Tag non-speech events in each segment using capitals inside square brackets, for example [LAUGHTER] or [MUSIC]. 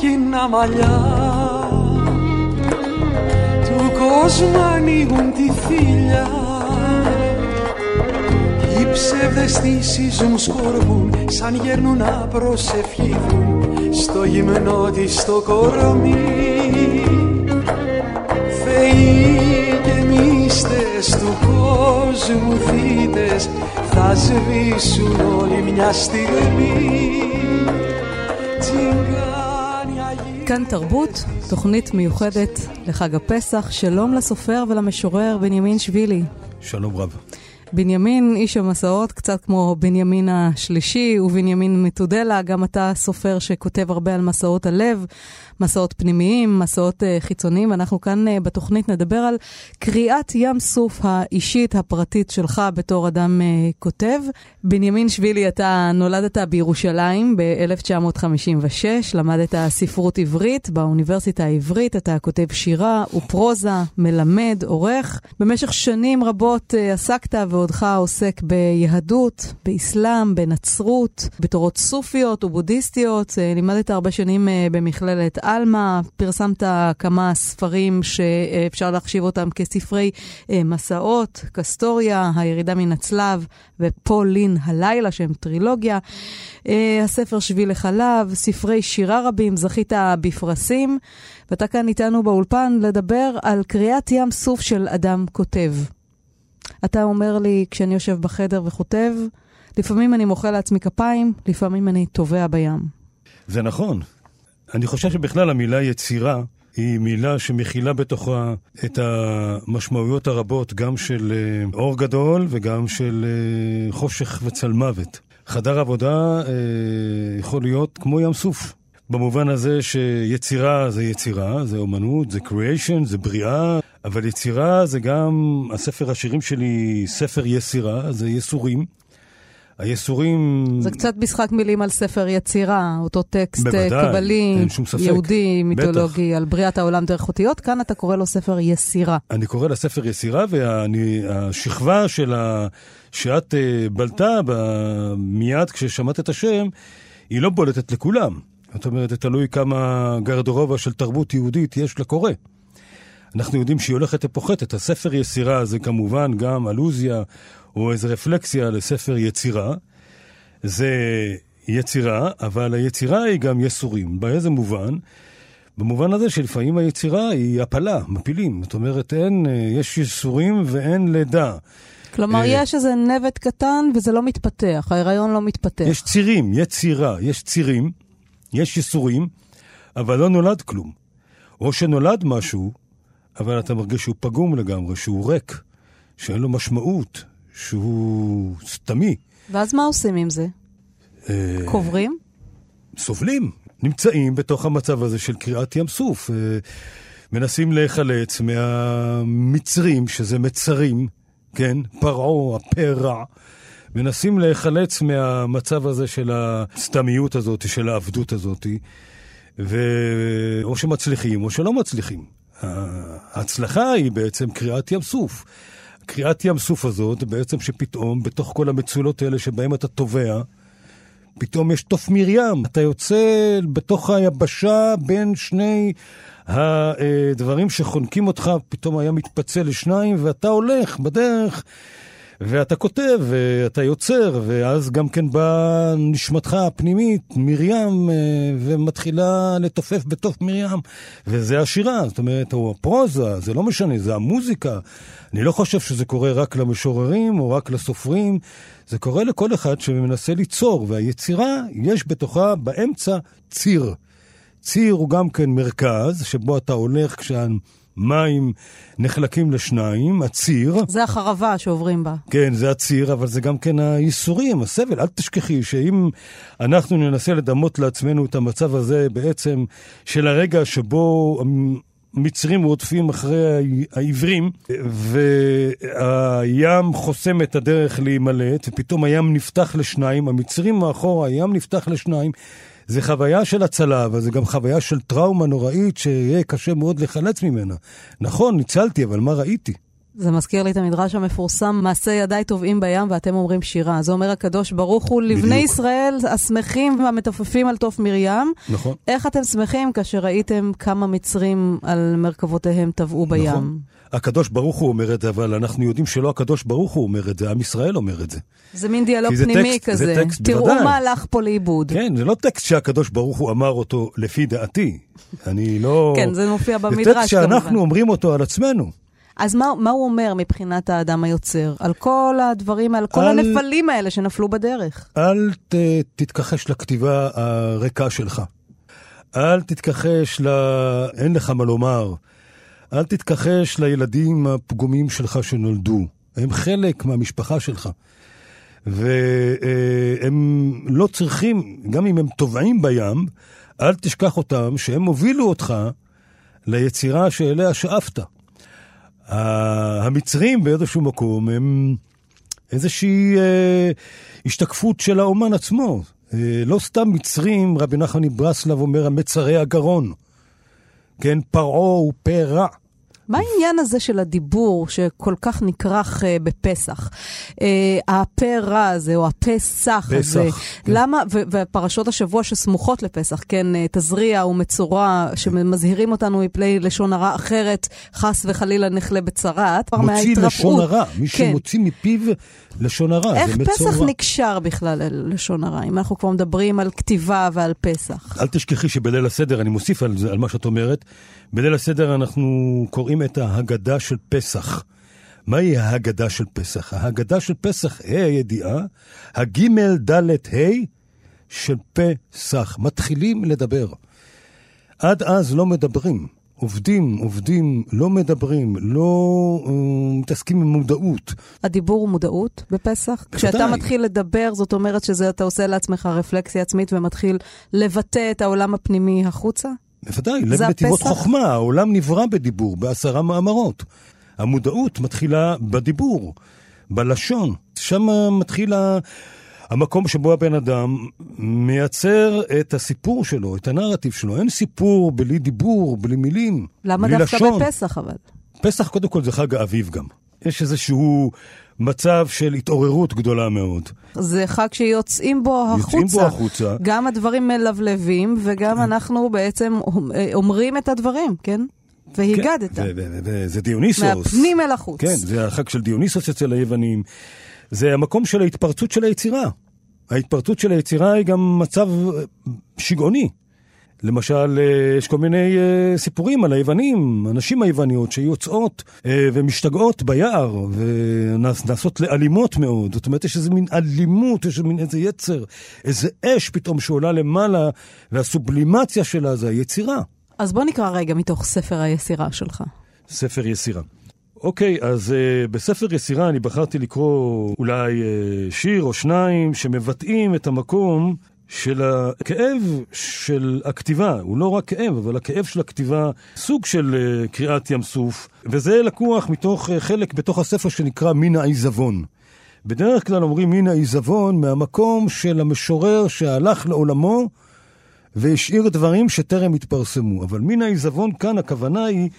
Κόκκινα μαλλιά. Του κόσμου ανοίγουν τη θηλιά. Οι ψευδεστήσεις μου σκορπούν σαν γέρνουν να προσευχηθούν. Στο γυμνό της το κορμί. Θεοί και μίστες του κόσμου θύτες θα σβήσουν όλοι μια στιγμή כאן תרבות, תוכנית מיוחדת לחג הפסח. שלום לסופר ולמשורר בנימין שבילי. שלום רב. בנימין, איש המסעות, קצת כמו בנימין השלישי ובנימין מתודלה, גם אתה סופר שכותב הרבה על מסעות הלב, מסעות פנימיים, מסעות uh, חיצוניים. אנחנו כאן uh, בתוכנית נדבר על קריאת ים סוף האישית, הפרטית שלך בתור אדם uh, כותב. בנימין שבילי, אתה נולדת בירושלים ב-1956, למדת ספרות עברית באוניברסיטה העברית, אתה כותב שירה ופרוזה, מלמד, עורך. במשך שנים רבות uh, עסקת ועודך עוסק ביהדות, באסלאם, בנצרות, בתורות סופיות ובודהיסטיות. Uh, לימדת הרבה שנים uh, במכללת עלמה, פרסמת כמה ספרים שאפשר להחשיב אותם כספרי אה, מסעות, קסטוריה, הירידה מן הצלב ופולין הלילה, שהם טרילוגיה. אה, הספר שביל לחלב, ספרי שירה רבים, זכית בפרסים, ואתה כאן איתנו באולפן לדבר על קריאת ים סוף של אדם כותב. אתה אומר לי, כשאני יושב בחדר וכותב, לפעמים אני מוחא לעצמי כפיים, לפעמים אני טובע בים. זה נכון. אני חושב שבכלל המילה יצירה היא מילה שמכילה בתוכה את המשמעויות הרבות, גם של אה, אור גדול וגם של אה, חושך וצלמוות. חדר עבודה אה, יכול להיות כמו ים סוף. במובן הזה שיצירה זה יצירה, זה אומנות, זה creation, זה בריאה, אבל יצירה זה גם, הספר השירים שלי, ספר יסירה, זה יסורים. היסורים... זה קצת משחק מילים על ספר יצירה, אותו טקסט בוודאי, קבלי, יהודי, מיתולוגי, בטח. על בריאת העולם דרך אותיות. כאן אתה קורא לו ספר יסירה. אני קורא לספר יסירה, והשכבה של ה... שאת uh, בלטה ב... מיד כששמעת את השם, היא לא בולטת לכולם. זאת אומרת, זה תלוי כמה גרדרובה של תרבות יהודית יש לקורא. אנחנו יודעים שהיא הולכת ופוחתת. הספר יסירה זה כמובן גם אלוזיה או איזו רפלקסיה לספר יצירה. זה יצירה, אבל היצירה היא גם יסורים. באיזה מובן? במובן הזה שלפעמים היצירה היא הפלה, מפילים. זאת אומרת, אין, יש יסורים ואין לידה. כלומר, יש איזה נבט קטן וזה לא מתפתח, ההיריון לא מתפתח. יש צירים, יצירה, יש צירים, יש יסורים, אבל לא נולד כלום. או שנולד משהו, אבל אתה מרגיש שהוא פגום לגמרי, שהוא ריק, שאין לו משמעות, שהוא סתמי. ואז מה עושים עם זה? אה, קוברים? סובלים, נמצאים בתוך המצב הזה של קריעת ים סוף. אה, מנסים להיחלץ מהמצרים, שזה מצרים, כן? פרעה, הפרע. מנסים להיחלץ מהמצב הזה של הסתמיות הזאת, של העבדות הזאת, ו... או שמצליחים או שלא מצליחים. ההצלחה היא בעצם קריעת ים סוף. קריעת ים סוף הזאת, בעצם שפתאום, בתוך כל המצולות האלה שבהם אתה טובע, פתאום יש תוף מרים. אתה יוצא בתוך היבשה בין שני הדברים שחונקים אותך, פתאום היה מתפצל לשניים, ואתה הולך בדרך. ואתה כותב, ואתה יוצר, ואז גם כן באה נשמתך הפנימית, מרים, אה, ומתחילה לתופף בתוך מרים, וזה השירה, זאת אומרת, או הפרוזה, זה לא משנה, זה המוזיקה. אני לא חושב שזה קורה רק למשוררים או רק לסופרים, זה קורה לכל אחד שמנסה ליצור, והיצירה, יש בתוכה באמצע ציר. ציר הוא גם כן מרכז, שבו אתה הולך מים נחלקים לשניים, הציר. זה החרבה שעוברים בה. כן, זה הציר, אבל זה גם כן הייסורים, הסבל. אל תשכחי שאם אנחנו ננסה לדמות לעצמנו את המצב הזה בעצם של הרגע שבו מצרים רודפים אחרי העברים, והים חוסם את הדרך להימלט, ופתאום הים נפתח לשניים, המצרים מאחורה, הים נפתח לשניים. זה חוויה של הצלה, אבל זה גם חוויה של טראומה נוראית שיהיה קשה מאוד לחלץ ממנה. נכון, ניצלתי, אבל מה ראיתי? זה מזכיר לי את המדרש המפורסם, מעשה ידיי טובעים בים ואתם אומרים שירה. זה אומר הקדוש ברוך הוא לבני. ישראל השמחים והמתופפים על תוף מרים. נכון. איך אתם שמחים כאשר ראיתם כמה מצרים על מרכבותיהם טבעו בים? נכון. הקדוש ברוך הוא אומר את זה, אבל אנחנו יודעים שלא הקדוש ברוך הוא אומר את זה, עם ישראל אומר את זה. זה מין דיאלוג פנימי טקסט, כזה. זה טקסט, תראו בוודאי. מה הלך פה לאיבוד. כן, זה לא טקסט שהקדוש ברוך הוא אמר אותו לפי דעתי. אני לא... כן, זה מופיע במדרש כמובן. זה טקסט שאנחנו כמובן. אומרים אותו על עצמנו. אז מה, מה הוא אומר מבחינת האדם היוצר? על כל הדברים, על כל על... הנפלים האלה שנפלו בדרך. אל ת, תתכחש לכתיבה הריקה שלך. אל תתכחש ל... אין לך מה לומר. אל תתכחש לילדים הפגומים שלך שנולדו. הם חלק מהמשפחה שלך. והם לא צריכים, גם אם הם טובעים בים, אל תשכח אותם שהם הובילו אותך ליצירה שאליה שאפת. המצרים באיזשהו מקום הם איזושהי אה, השתקפות של האומן עצמו. אה, לא סתם מצרים, רבי נחמן מברסלב אומר, המצרי הגרון. כן, פרעה הוא פה רע. מה העניין הזה של הדיבור שכל כך נכרך uh, בפסח? Uh, הפה רע הזה, או הפסח הזה, כן. למה, ופרשות השבוע שסמוכות לפסח, כן, uh, תזריע ומצורע, שמזהירים אותנו מפני לשון הרע אחרת, חס וחלילה נחלה בצרת. מוציא לשון הרע, מי כן. שמוציא מפיו לשון הרע, זה מצורע. איך פסח נקשר בכלל ללשון הרע, אם אנחנו כבר מדברים על כתיבה ועל פסח? אל תשכחי שבליל הסדר, אני מוסיף על, זה, על מה שאת אומרת, בליל הסדר אנחנו קוראים את ההגדה של פסח. מהי ההגדה של פסח? ההגדה של פסח, ה' הידיעה, הגימל דלת ה' של פסח. מתחילים לדבר. עד אז לא מדברים. עובדים, עובדים, לא מדברים, לא uh, מתעסקים עם מודעות. הדיבור הוא מודעות בפסח? כשאתה מתחיל לדבר, זאת אומרת שאתה עושה לעצמך רפלקסיה עצמית ומתחיל לבטא את העולם הפנימי החוצה? בוודאי, לב נתיבות חוכמה, העולם נברא בדיבור, בעשרה מאמרות. המודעות מתחילה בדיבור, בלשון. שם מתחיל המקום שבו הבן אדם מייצר את הסיפור שלו, את הנרטיב שלו. אין סיפור בלי דיבור, בלי מילים, למה בלי לשון. למה דווקא בפסח אבל? פסח קודם כל זה חג האביב גם. יש איזשהו מצב של התעוררות גדולה מאוד. זה חג שיוצאים בו החוצה. יוצאים בו החוצה. גם הדברים מלבלבים, וגם כן. אנחנו בעצם אומרים את הדברים, כן? והגדת. כן, וזה דיוניסוס. מהפנים אל החוץ. כן, זה החג של דיוניסוס אצל היוונים. זה המקום של ההתפרצות של היצירה. ההתפרצות של היצירה היא גם מצב שגעוני. למשל, אה, יש כל מיני אה, סיפורים על היוונים, הנשים היווניות שיוצאות אה, ומשתגעות ביער ונעשות לאלימות מאוד. זאת אומרת, יש איזה מין אלימות, יש מין איזה יצר, איזה אש פתאום שעולה למעלה, והסובלימציה שלה זה היצירה. אז בוא נקרא רגע מתוך ספר היצירה שלך. ספר יצירה. אוקיי, אז uh, בספר יצירה אני בחרתי לקרוא אולי uh, שיר או שניים שמבטאים את המקום של הכאב של הכתיבה, הוא לא רק כאב, אבל הכאב של הכתיבה, סוג של uh, קריאת ים סוף, וזה לקוח מתוך uh, חלק בתוך הספר שנקרא מן העיזבון. בדרך כלל אומרים מן העיזבון מהמקום של המשורר שהלך לעולמו והשאיר דברים שטרם התפרסמו. אבל מן העיזבון כאן הכוונה היא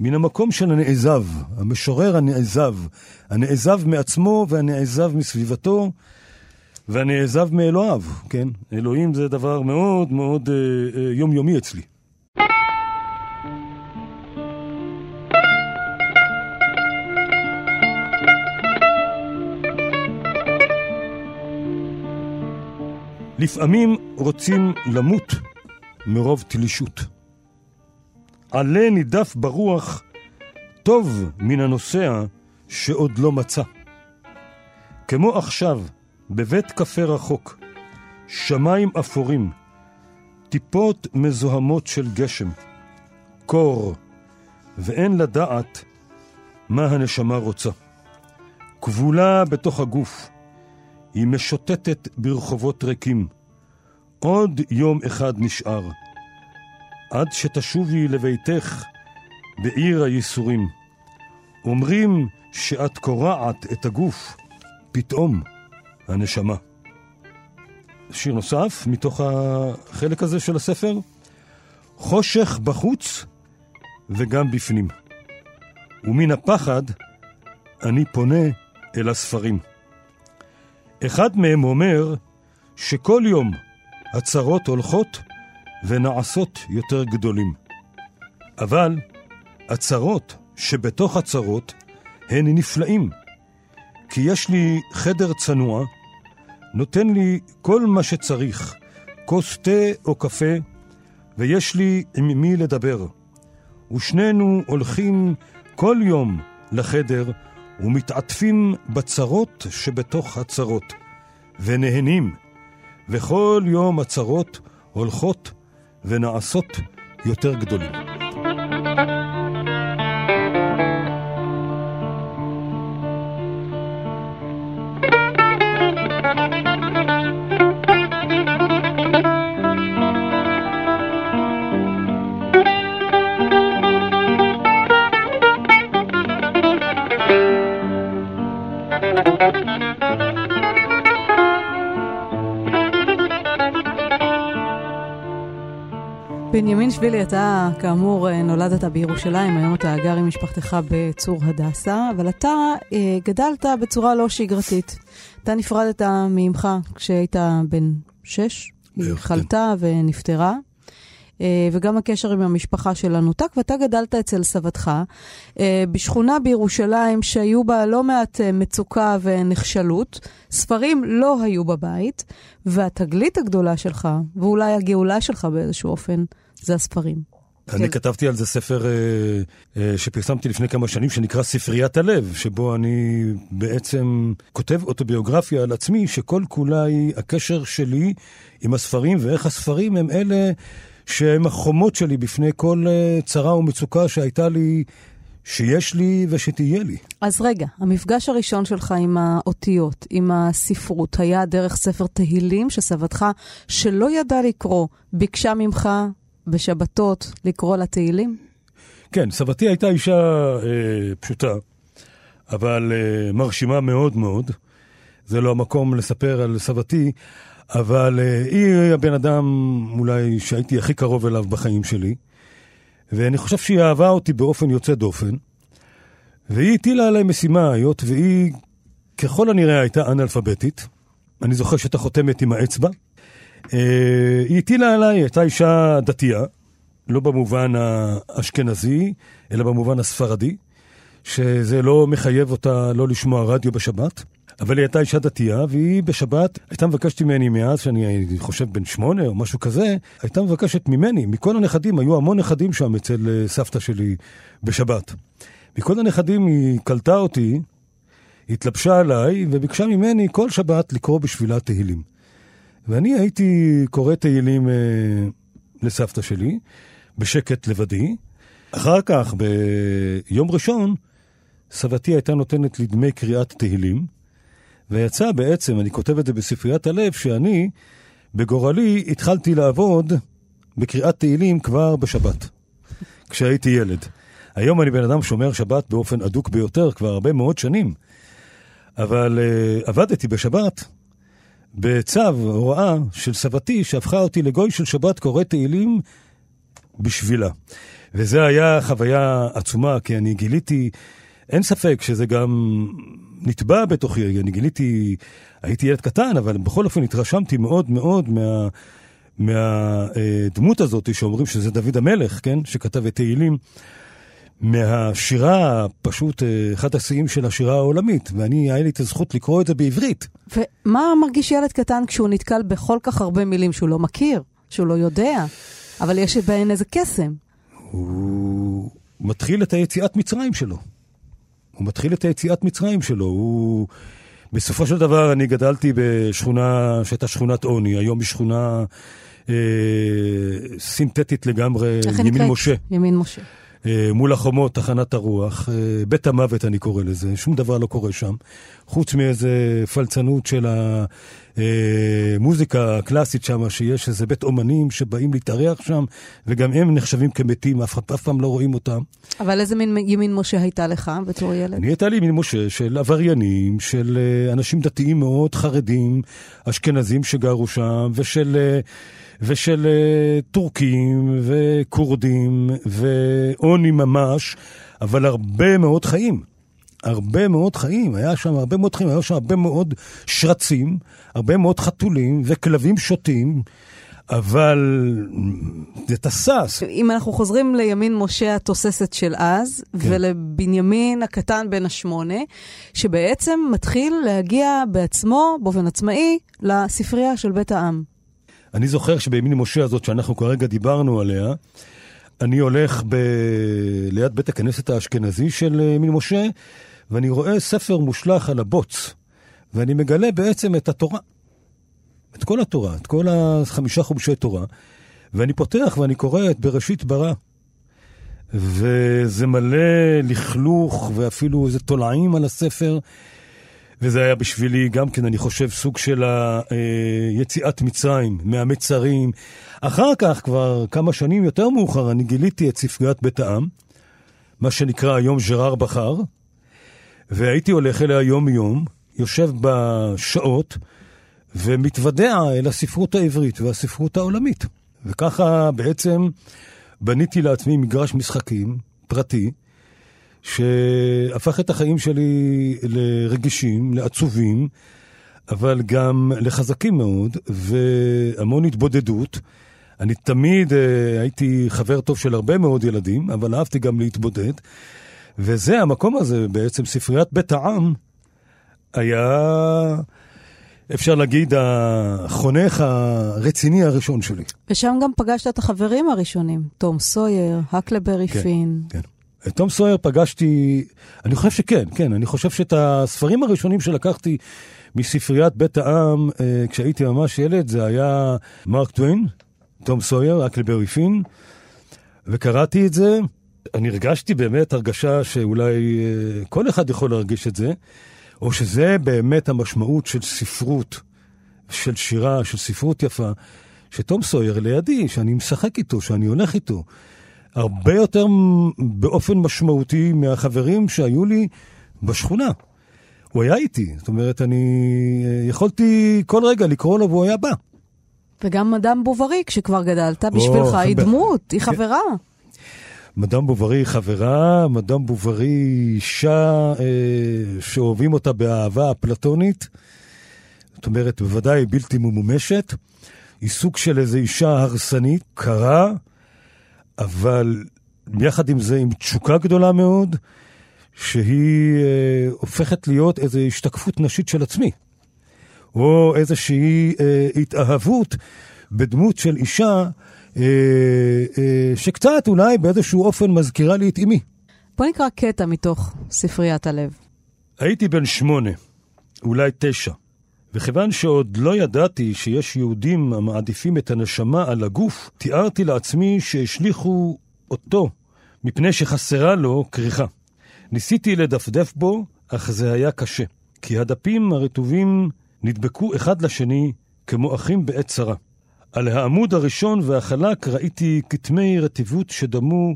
מן המקום של הנעזב, המשורר הנעזב, הנעזב מעצמו והנעזב מסביבתו. ואני אעזב מאלוהיו, כן? אלוהים זה דבר מאוד מאוד אה, אה, יומיומי אצלי. לפעמים רוצים למות מרוב תלישות. עלה נידף ברוח טוב מן הנוסע שעוד לא מצא. כמו עכשיו, בבית קפה רחוק, שמיים אפורים, טיפות מזוהמות של גשם, קור ואין לדעת מה הנשמה רוצה. כבולה בתוך הגוף, היא משוטטת ברחובות ריקים. עוד יום אחד נשאר, עד שתשובי לביתך בעיר הייסורים. אומרים שאת קורעת את הגוף, פתאום הנשמה. שיר נוסף מתוך החלק הזה של הספר, חושך בחוץ וגם בפנים. ומן הפחד אני פונה אל הספרים. אחד מהם אומר שכל יום הצרות הולכות ונעשות יותר גדולים. אבל הצרות שבתוך הצרות הן נפלאים, כי יש לי חדר צנוע, נותן לי כל מה שצריך, כוס תה או קפה, ויש לי עם מי לדבר. ושנינו הולכים כל יום לחדר ומתעטפים בצרות שבתוך הצרות, ונהנים, וכל יום הצרות הולכות ונעשות יותר גדולים. בנימין שבילי, אתה כאמור נולדת בירושלים, היום אתה גר עם משפחתך בצור הדסה, אבל אתה אה, גדלת בצורה לא שגרתית. אתה נפרדת מאמך כשהיית בן שש, היא כן. חלתה ונפטרה. אה, וגם הקשר עם המשפחה שלה נותק, ואתה גדלת אצל סבתך אה, בשכונה בירושלים שהיו בה לא מעט אה, מצוקה ונחשלות. ספרים לא היו בבית, והתגלית הגדולה שלך, ואולי הגאולה שלך באיזשהו אופן, זה הספרים. אני כן. כתבתי על זה ספר אה, אה, שפרסמתי לפני כמה שנים, שנקרא ספריית הלב, שבו אני בעצם כותב אוטוביוגרפיה על עצמי, שכל כולה היא הקשר שלי עם הספרים, ואיך הספרים הם אלה שהם החומות שלי בפני כל uh, צרה ומצוקה שהייתה לי, שיש לי ושתהיה לי. אז רגע, המפגש הראשון שלך עם האותיות, עם הספרות, היה דרך ספר תהילים שסבתך, שלא ידע לקרוא, ביקשה ממך בשבתות לקרוא לתהילים? כן, סבתי הייתה אישה אה, פשוטה, אבל אה, מרשימה מאוד מאוד. זה לא המקום לספר על סבתי, אבל uh, היא הבן אדם אולי שהייתי הכי קרוב אליו בחיים שלי, ואני חושב שהיא אהבה אותי באופן יוצא דופן, והיא הטילה עליי משימה, היות והיא ככל הנראה הייתה אנאלפביתית, אני זוכר שהייתה חותמת עם האצבע. היא הטילה עליי, הייתה אישה דתייה, לא במובן האשכנזי, אלא במובן הספרדי, שזה לא מחייב אותה לא לשמוע רדיו בשבת. אבל היא הייתה אישה דתייה, והיא בשבת הייתה מבקשת ממני מאז, שאני חושב בן שמונה או משהו כזה, הייתה מבקשת ממני, מכל הנכדים, היו המון נכדים שם אצל אה, סבתא שלי בשבת. מכל הנכדים היא קלטה אותי, התלבשה עליי וביקשה ממני כל שבת לקרוא בשבילה תהילים. ואני הייתי קורא תהילים אה, לסבתא שלי, בשקט לבדי. אחר כך, ביום ראשון, סבתי הייתה נותנת לי דמי קריאת תהילים. ויצא בעצם, אני כותב את זה בספריית הלב, שאני, בגורלי, התחלתי לעבוד בקריאת תהילים כבר בשבת, כשהייתי ילד. היום אני בן אדם שומר שבת באופן אדוק ביותר, כבר הרבה מאוד שנים. אבל uh, עבדתי בשבת בצו, הוראה של סבתי, שהפכה אותי לגוי של שבת קורא תהילים בשבילה. וזה היה חוויה עצומה, כי אני גיליתי, אין ספק שזה גם נטבע בתוכי, אני גיליתי, הייתי ילד קטן, אבל בכל אופן התרשמתי מאוד מאוד מה... מהדמות הזאת שאומרים שזה דוד המלך, כן? שכתב את תהילים, מהשירה, פשוט אה, אחד השיאים של השירה העולמית, ואני, היה לי את הזכות לקרוא את זה בעברית. ומה מרגיש ילד קטן כשהוא נתקל בכל כך הרבה מילים שהוא לא מכיר, שהוא לא יודע, אבל יש בהן איזה קסם? הוא מתחיל את היציאת מצרים שלו. הוא מתחיל את היציאת מצרים שלו. הוא... בסופו של דבר, אני גדלתי בשכונה שהייתה שכונת עוני, היום היא שכונה אה, סינתטית לגמרי, ימין משה. ימין משה. אה, מול החומות, תחנת הרוח, אה, בית המוות אני קורא לזה, שום דבר לא קורה שם, חוץ מאיזה פלצנות של המוזיקה הקלאסית שם, שיש איזה בית אומנים שבאים להתארח שם, וגם הם נחשבים כמתים, אף, אף פעם לא רואים אותם. אבל איזה מין ימין משה הייתה לך בתור ילד? אני הייתה לי ימין משה של עבריינים, של אנשים דתיים מאוד, חרדים, אשכנזים שגרו שם, ושל... ושל uh, טורקים וכורדים ועוני ממש, אבל הרבה מאוד חיים. הרבה מאוד חיים, היה שם הרבה מאוד חיים, היה שם הרבה מאוד שרצים, הרבה מאוד חתולים וכלבים שוטים. אבל זה תסס. אם אנחנו חוזרים לימין משה התוססת של אז, כן. ולבנימין הקטן בן השמונה, שבעצם מתחיל להגיע בעצמו, באופן עצמאי, לספרייה של בית העם. אני זוכר שבימין משה הזאת, שאנחנו כרגע דיברנו עליה, אני הולך ב... ליד בית הכנסת האשכנזי של אה, ימין משה, ואני רואה ספר מושלך על הבוץ, ואני מגלה בעצם את התורה. את כל התורה, את כל החמישה חומשי תורה, ואני פותח ואני קורא את בראשית ברא. וזה מלא לכלוך ואפילו איזה תולעים על הספר, וזה היה בשבילי גם כן, אני חושב, סוג של היציאת מצרים, מהמצרים. אחר כך, כבר כמה שנים יותר מאוחר, אני גיליתי את ספריית בית העם, מה שנקרא היום ז'רר בחר, והייתי הולך אליה יום-יום, יושב בשעות, ומתוודע אל הספרות העברית והספרות העולמית. וככה בעצם בניתי לעצמי מגרש משחקים פרטי, שהפך את החיים שלי לרגישים, לעצובים, אבל גם לחזקים מאוד, והמון התבודדות. אני תמיד uh, הייתי חבר טוב של הרבה מאוד ילדים, אבל אהבתי גם להתבודד. וזה, המקום הזה, בעצם ספריית בית העם, היה, אפשר להגיד, החונך הרציני הראשון שלי. ושם גם פגשת את החברים הראשונים, תום סויר, הקלברי כן, פין. כן. את תום סויר פגשתי, אני חושב שכן, כן, אני חושב שאת הספרים הראשונים שלקחתי מספריית בית העם אה, כשהייתי ממש ילד, זה היה מרק טוויין, תום סויר, אקלברי פין, וקראתי את זה. אני הרגשתי באמת הרגשה שאולי אה, כל אחד יכול להרגיש את זה, או שזה באמת המשמעות של ספרות, של שירה, של ספרות יפה, שתום סויר לידי, שאני משחק איתו, שאני הולך איתו. הרבה יותר באופן משמעותי מהחברים שהיו לי בשכונה. הוא היה איתי, זאת אומרת, אני אה, יכולתי כל רגע לקרוא לו והוא היה בא. וגם מדאם בוברי, כשכבר גדלת, בשבילך היא דמות, היא כן. חברה. מדאם בוברי היא חברה, מדאם בוברי היא אישה אה, שאוהבים אותה באהבה אפלטונית, זאת אומרת, בוודאי בלתי ממומשת. היא סוג של איזו אישה הרסנית, קרה, אבל יחד עם זה עם תשוקה גדולה מאוד, שהיא אה, הופכת להיות איזו השתקפות נשית של עצמי, או איזושהי אה, התאהבות בדמות של אישה אה, אה, שקצת אולי באיזשהו אופן מזכירה לי את אמי. בוא נקרא קטע מתוך ספריית הלב. הייתי בן שמונה, אולי תשע, וכיוון שעוד לא ידעתי שיש יהודים המעדיפים את הנשמה על הגוף, תיארתי לעצמי שהשליכו אותו, מפני שחסרה לו כריכה. ניסיתי לדפדף בו, אך זה היה קשה, כי הדפים הרטובים נדבקו אחד לשני כמו אחים בעת צרה. על העמוד הראשון והחלק ראיתי כתמי רטיבות שדמו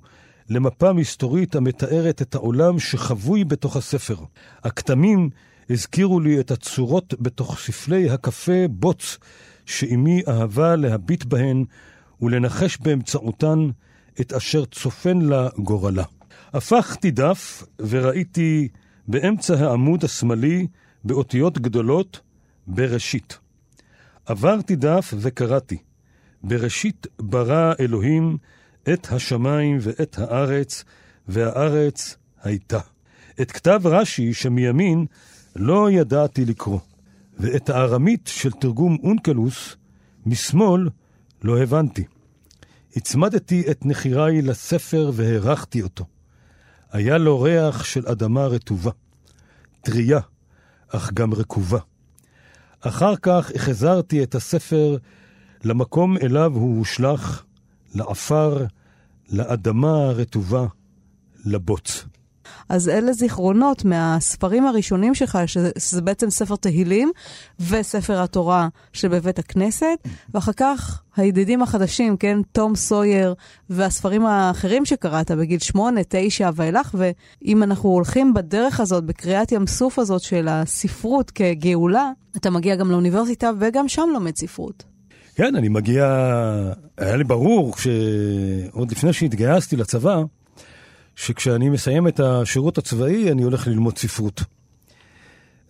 למפה מסתורית המתארת את העולם שחבוי בתוך הספר. הכתמים הזכירו לי את הצורות בתוך ספלי הקפה בוץ שאימי אהבה להביט בהן ולנחש באמצעותן את אשר צופן לה גורלה. הפכתי דף וראיתי באמצע העמוד השמאלי באותיות גדולות בראשית. עברתי דף וקראתי, בראשית ברא אלוהים את השמיים ואת הארץ, והארץ הייתה. את כתב רש"י שמימין לא ידעתי לקרוא, ואת הארמית של תרגום אונקלוס משמאל לא הבנתי. הצמדתי את נחיריי לספר והרחתי אותו. היה לו ריח של אדמה רטובה, טריה, אך גם רקובה. אחר כך החזרתי את הספר למקום אליו הוא הושלך, לעפר, לאדמה הרטובה, לבוץ. אז אלה זיכרונות מהספרים הראשונים שלך, שזה בעצם ספר תהילים וספר התורה שבבית הכנסת, ואחר כך הידידים החדשים, כן, תום סויר והספרים האחרים שקראת בגיל שמונה, תשע ואילך, ואם אנחנו הולכים בדרך הזאת, בקריאת ים סוף הזאת של הספרות כגאולה, אתה מגיע גם לאוניברסיטה וגם שם לומד ספרות. כן, אני מגיע, היה לי ברור שעוד לפני שהתגייסתי לצבא, שכשאני מסיים את השירות הצבאי, אני הולך ללמוד ספרות.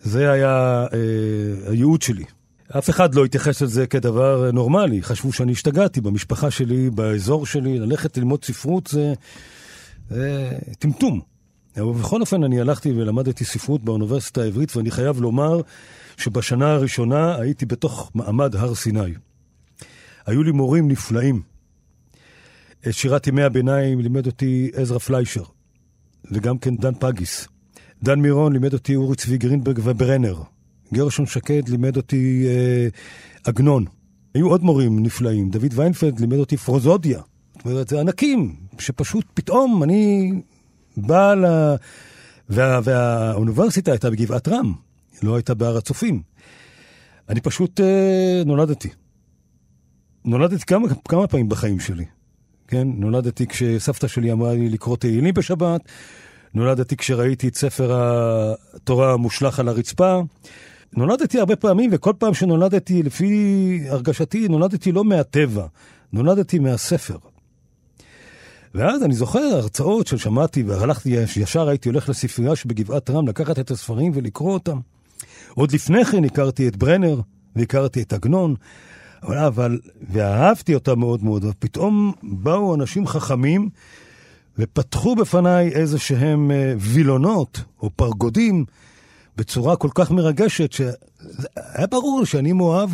זה היה אה, הייעוד שלי. אף אחד לא התייחס לזה כדבר נורמלי, חשבו שאני השתגעתי במשפחה שלי, באזור שלי, ללכת ללמוד ספרות זה, זה טמטום. אבל בכל אופן, אני הלכתי ולמדתי ספרות באוניברסיטה העברית, ואני חייב לומר שבשנה הראשונה הייתי בתוך מעמד הר סיני. היו לי מורים נפלאים. את שירת ימי הביניים לימד אותי עזרא פליישר, וגם כן דן פגיס. דן מירון לימד אותי אורי צבי גרינברג וברנר. גרשון שקד לימד אותי אה, עגנון. היו עוד מורים נפלאים. דוד ויינפלד לימד אותי פרוזודיה. זאת אומרת, זה ענקים, שפשוט פתאום אני בא ל... וה... והאוניברסיטה הייתה בגבעת רם, לא הייתה בהר הצופים. אני פשוט אה, נולדתי. נולדתי כמה, כמה פעמים בחיים שלי. כן? נולדתי כשסבתא שלי אמרה לי לקרוא תהילים בשבת, נולדתי כשראיתי את ספר התורה המושלך על הרצפה. נולדתי הרבה פעמים, וכל פעם שנולדתי, לפי הרגשתי, נולדתי לא מהטבע, נולדתי מהספר. ואז אני זוכר הרצאות ששמעתי, והלכתי, ישר הייתי הולך לספרייה שבגבעת רם, לקחת את הספרים ולקרוא אותם. עוד לפני כן הכרתי את ברנר, והכרתי את עגנון, אבל, אבל, ואהבתי אותה מאוד מאוד, ופתאום באו אנשים חכמים ופתחו בפניי איזה שהם אה, וילונות או פרגודים בצורה כל כך מרגשת, שהיה ברור שאני מאוהב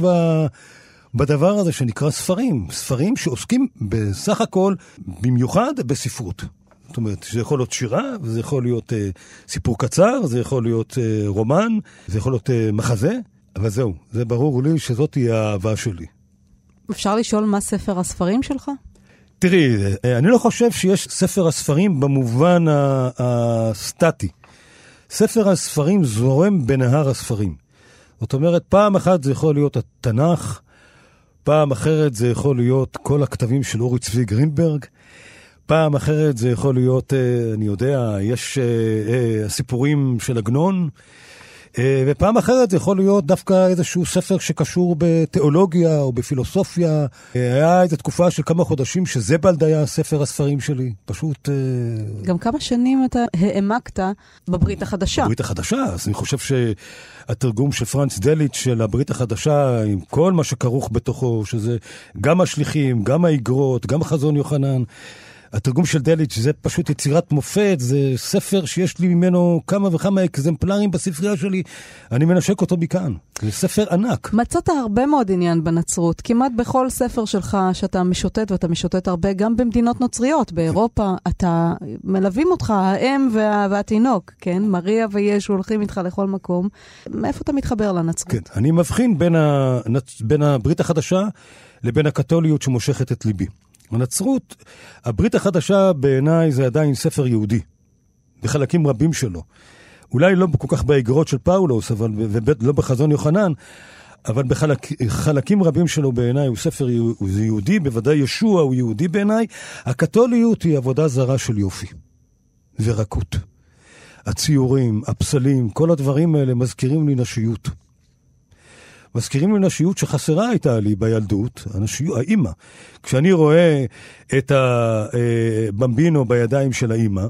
בדבר הזה שנקרא ספרים. ספרים שעוסקים בסך הכל, במיוחד בספרות. זאת אומרת, זה יכול להיות שירה, וזה יכול להיות אה, סיפור קצר, זה יכול להיות אה, רומן, זה יכול להיות אה, מחזה, אבל זהו, זה ברור לי שזאת תהיה האהבה שלי. אפשר לשאול מה ספר הספרים שלך? תראי, אני לא חושב שיש ספר הספרים במובן הסטטי. ספר הספרים זורם בנהר הספרים. זאת אומרת, פעם אחת זה יכול להיות התנ"ך, פעם אחרת זה יכול להיות כל הכתבים של אורי צבי גרינברג, פעם אחרת זה יכול להיות, אה, אני יודע, יש אה, אה, הסיפורים של עגנון, אה, ופעם אחרת זה יכול להיות דווקא איזשהו ספר שקשור בתיאולוגיה או בפילוסופיה. אה, היה איזו תקופה של כמה חודשים שזבלד היה ספר הספרים שלי. פשוט... אה, גם כמה שנים אתה העמקת בברית החדשה. בברית החדשה, אז אני חושב שהתרגום של פרנץ דליץ' של הברית החדשה, עם כל מה שכרוך בתוכו, שזה גם השליחים, גם האיגרות, גם חזון יוחנן. התרגום של דליץ' זה פשוט יצירת מופת, זה ספר שיש לי ממנו כמה וכמה אקזמפלרים בספרייה שלי, אני מנשק אותו מכאן. זה ספר ענק. מצאת הרבה מאוד עניין בנצרות, כמעט בכל ספר שלך שאתה משוטט, ואתה משוטט הרבה, גם במדינות נוצריות, באירופה, אתה, מלווים אותך האם וה, והתינוק, כן? מריה וישו הולכים איתך לכל מקום. מאיפה אתה מתחבר לנצרות? כן, אני מבחין בין, הנצ... בין הברית החדשה לבין הקתוליות שמושכת את ליבי. הנצרות, הברית החדשה בעיניי זה עדיין ספר יהודי, בחלקים רבים שלו. אולי לא כל כך באגרות של פאולוס, אבל ולא בחזון יוחנן, אבל בחלקים רבים שלו בעיניי הוא ספר הוא יהודי, בוודאי ישוע הוא יהודי בעיניי. הקתוליות היא עבודה זרה של יופי ורקות. הציורים, הפסלים, כל הדברים האלה מזכירים לי נשיות. מזכירים לי נשיות שחסרה הייתה לי בילדות, הנשיות, האימא. כשאני רואה את הבמבינו בידיים של האימא,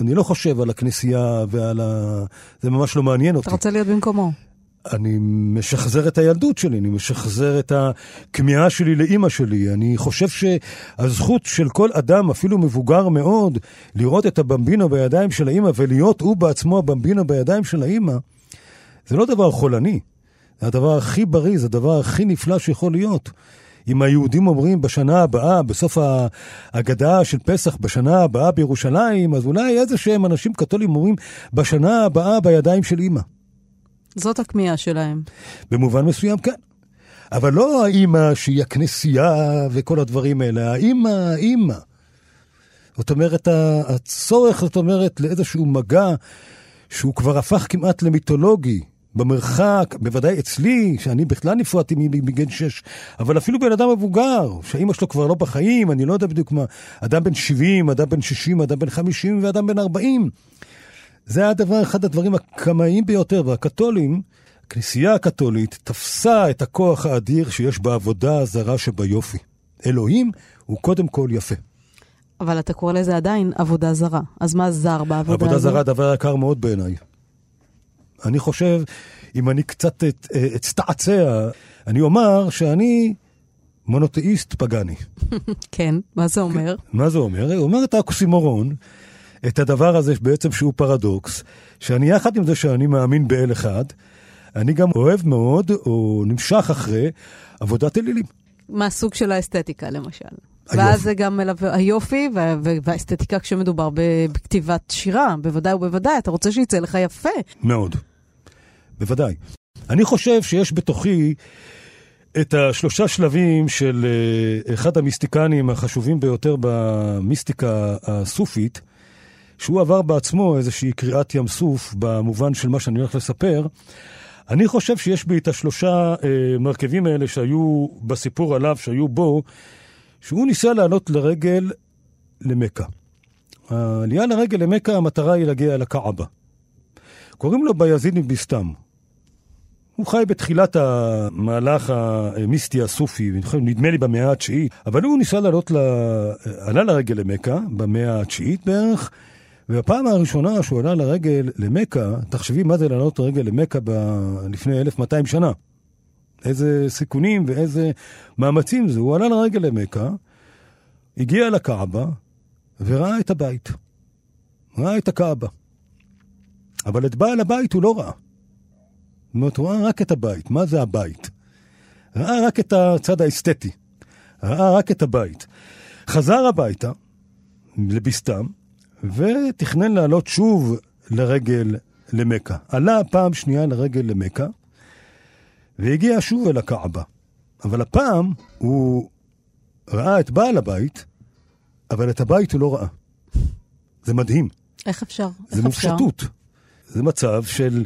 אני לא חושב על הכנסייה ועל ה... זה ממש לא מעניין אותי. אתה רוצה להיות במקומו. אני משחזר את הילדות שלי, אני משחזר את הכמיהה שלי לאימא שלי. אני חושב שהזכות של כל אדם, אפילו מבוגר מאוד, לראות את הבמבינו בידיים של האימא ולהיות הוא בעצמו הבמבינו בידיים של האימא, זה לא דבר חולני. זה הדבר הכי בריא, זה הדבר הכי נפלא שיכול להיות. אם היהודים אומרים בשנה הבאה, בסוף ההגדה של פסח, בשנה הבאה בירושלים, אז אולי איזה שהם אנשים קתולים אומרים, בשנה הבאה בידיים של אימא. זאת הכמיהה שלהם. במובן מסוים, כן. אבל לא האימא שהיא הכנסייה וכל הדברים האלה, האימא, האימא. זאת אומרת, הצורך, זאת אומרת, לאיזשהו מגע שהוא כבר הפך כמעט למיתולוגי, במרחק, בוודאי אצלי, שאני בכלל נפרדתי מגיל שש, אבל אפילו בן אדם מבוגר, שאימא שלו כבר לא בחיים, אני לא יודע בדיוק מה, אדם בן 70, אדם בן 60, אדם בן 50 ואדם בן 40. זה היה דבר, אחד הדברים הקמאיים ביותר, והקתולים, הכנסייה הקתולית תפסה את הכוח האדיר שיש בעבודה הזרה שביופי. אלוהים הוא קודם כל יפה. אבל אתה קורא לזה עדיין עבודה זרה. אז מה זר בעבודה הזאת? עבודה זרה דבר יקר מאוד בעיניי. אני חושב, אם אני קצת אצטעצע, אני אומר שאני מונותאיסט פגאני. [LAUGHS] כן, מה זה אומר? מה זה אומר? הוא אומר את האוקסימורון, את הדבר הזה בעצם שהוא פרדוקס, שאני יחד עם זה שאני מאמין באל אחד, אני גם אוהב מאוד, או נמשך אחרי, עבודת אלילים. מהסוג של האסתטיקה, למשל. היופי. ואז זה גם מלווה, היופי והאסתטיקה כשמדובר בכתיבת שירה, בוודאי ובוודאי, אתה רוצה שיצא לך יפה. מאוד. בוודאי. אני חושב שיש בתוכי את השלושה שלבים של אה, אחד המיסטיקנים החשובים ביותר במיסטיקה הסופית, שהוא עבר בעצמו איזושהי קריאת ים סוף במובן של מה שאני הולך לספר. אני חושב שיש בי את השלושה אה, מרכיבים האלה שהיו בסיפור עליו, שהיו בו, שהוא ניסה לעלות לרגל למכה. העלייה לרגל למכה, המטרה היא להגיע לקעבה. קוראים לו ביזיד מביסטם. הוא חי בתחילת המהלך המיסטי הסופי, נדמה לי במאה התשיעית, אבל הוא ניסה לעלות, ל... עלה לרגל למכה, במאה התשיעית בערך, והפעם הראשונה שהוא עלה לרגל למכה, תחשבי מה זה לעלות לרגל למכה ב... לפני 1200 שנה. איזה סיכונים ואיזה מאמצים זה. הוא עלה לרגל למכה, הגיע לקעבה וראה את הבית. ראה את הקעבה. אבל את בעל הבית הוא לא ראה. זאת אומרת, הוא ראה רק את הבית. מה זה הבית? ראה רק את הצד האסתטי. ראה רק את הבית. חזר הביתה, לביסתם, ותכנן לעלות שוב לרגל למכה. עלה פעם שנייה לרגל למכה, והגיע שוב אל הקעבה. אבל הפעם הוא ראה את בעל הבית, אבל את הבית הוא לא ראה. זה מדהים. איך אפשר? זה מופשטות. זה מצב של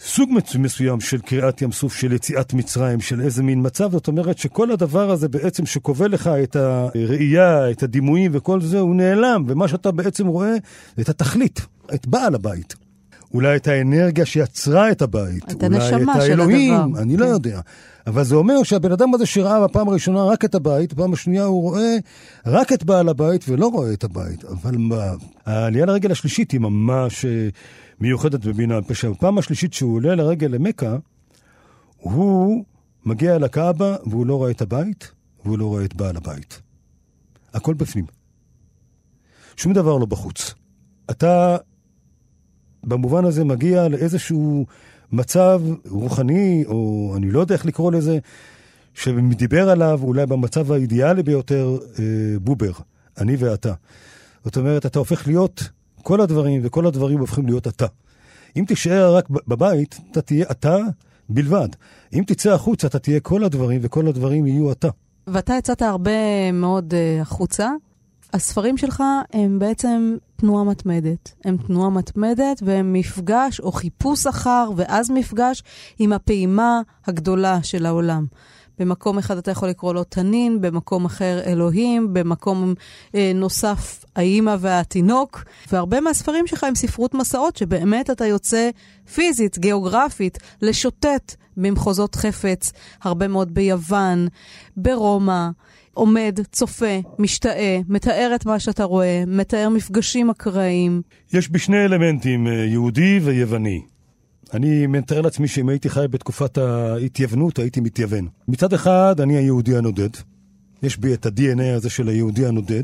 סוג מסוים של קריעת ים סוף, של יציאת מצרים, של איזה מין מצב. זאת אומרת שכל הדבר הזה בעצם שקובע לך את הראייה, את הדימויים וכל זה, הוא נעלם, ומה שאתה בעצם רואה, זה את התכלית, את בעל הבית. אולי את האנרגיה שיצרה את הבית. את הנשמה של האלוהים, הדבר. אני לא כן. לא יודע. אבל זה אומר שהבן אדם הזה שראה בפעם הראשונה רק את הבית, בפעם השנייה הוא רואה רק את בעל הבית ולא רואה את הבית. אבל מה, העלייה לרגל השלישית היא ממש אה, מיוחדת בבינה פשע. בפעם השלישית שהוא עולה לרגל למכה, הוא מגיע אל הקאבה והוא לא רואה את הבית, והוא לא רואה את בעל הבית. הכל בפנים. שום דבר לא בחוץ. אתה במובן הזה מגיע לאיזשהו מצב רוחני, או אני לא יודע איך לקרוא לזה, שדיבר עליו אולי במצב האידיאלי ביותר אה, בובר, אני ואתה. זאת אומרת, אתה הופך להיות כל הדברים, וכל הדברים הופכים להיות אתה. אם תישאר רק בבית, אתה תהיה אתה בלבד. אם תצא החוצה, אתה תהיה כל הדברים, וכל הדברים יהיו אתה. ואתה יצאת הרבה מאוד uh, החוצה. הספרים שלך הם בעצם תנועה מתמדת. הם תנועה מתמדת והם מפגש או חיפוש אחר, ואז מפגש עם הפעימה הגדולה של העולם. במקום אחד אתה יכול לקרוא לו תנין, במקום אחר אלוהים, במקום אה, נוסף האימא והתינוק. והרבה מהספרים שלך הם ספרות מסעות, שבאמת אתה יוצא פיזית, גיאוגרפית, לשוטט במחוזות חפץ, הרבה מאוד ביוון, ברומא. עומד, צופה, משתאה, מתאר את מה שאתה רואה, מתאר מפגשים אקראיים. יש בי שני אלמנטים, אה, יהודי ויווני. אני מתאר לעצמי שאם הייתי חי בתקופת ההתייוונות, הייתי מתייוון. מצד אחד, אני היהודי הנודד. יש בי את ה-DNA הזה של היהודי הנודד,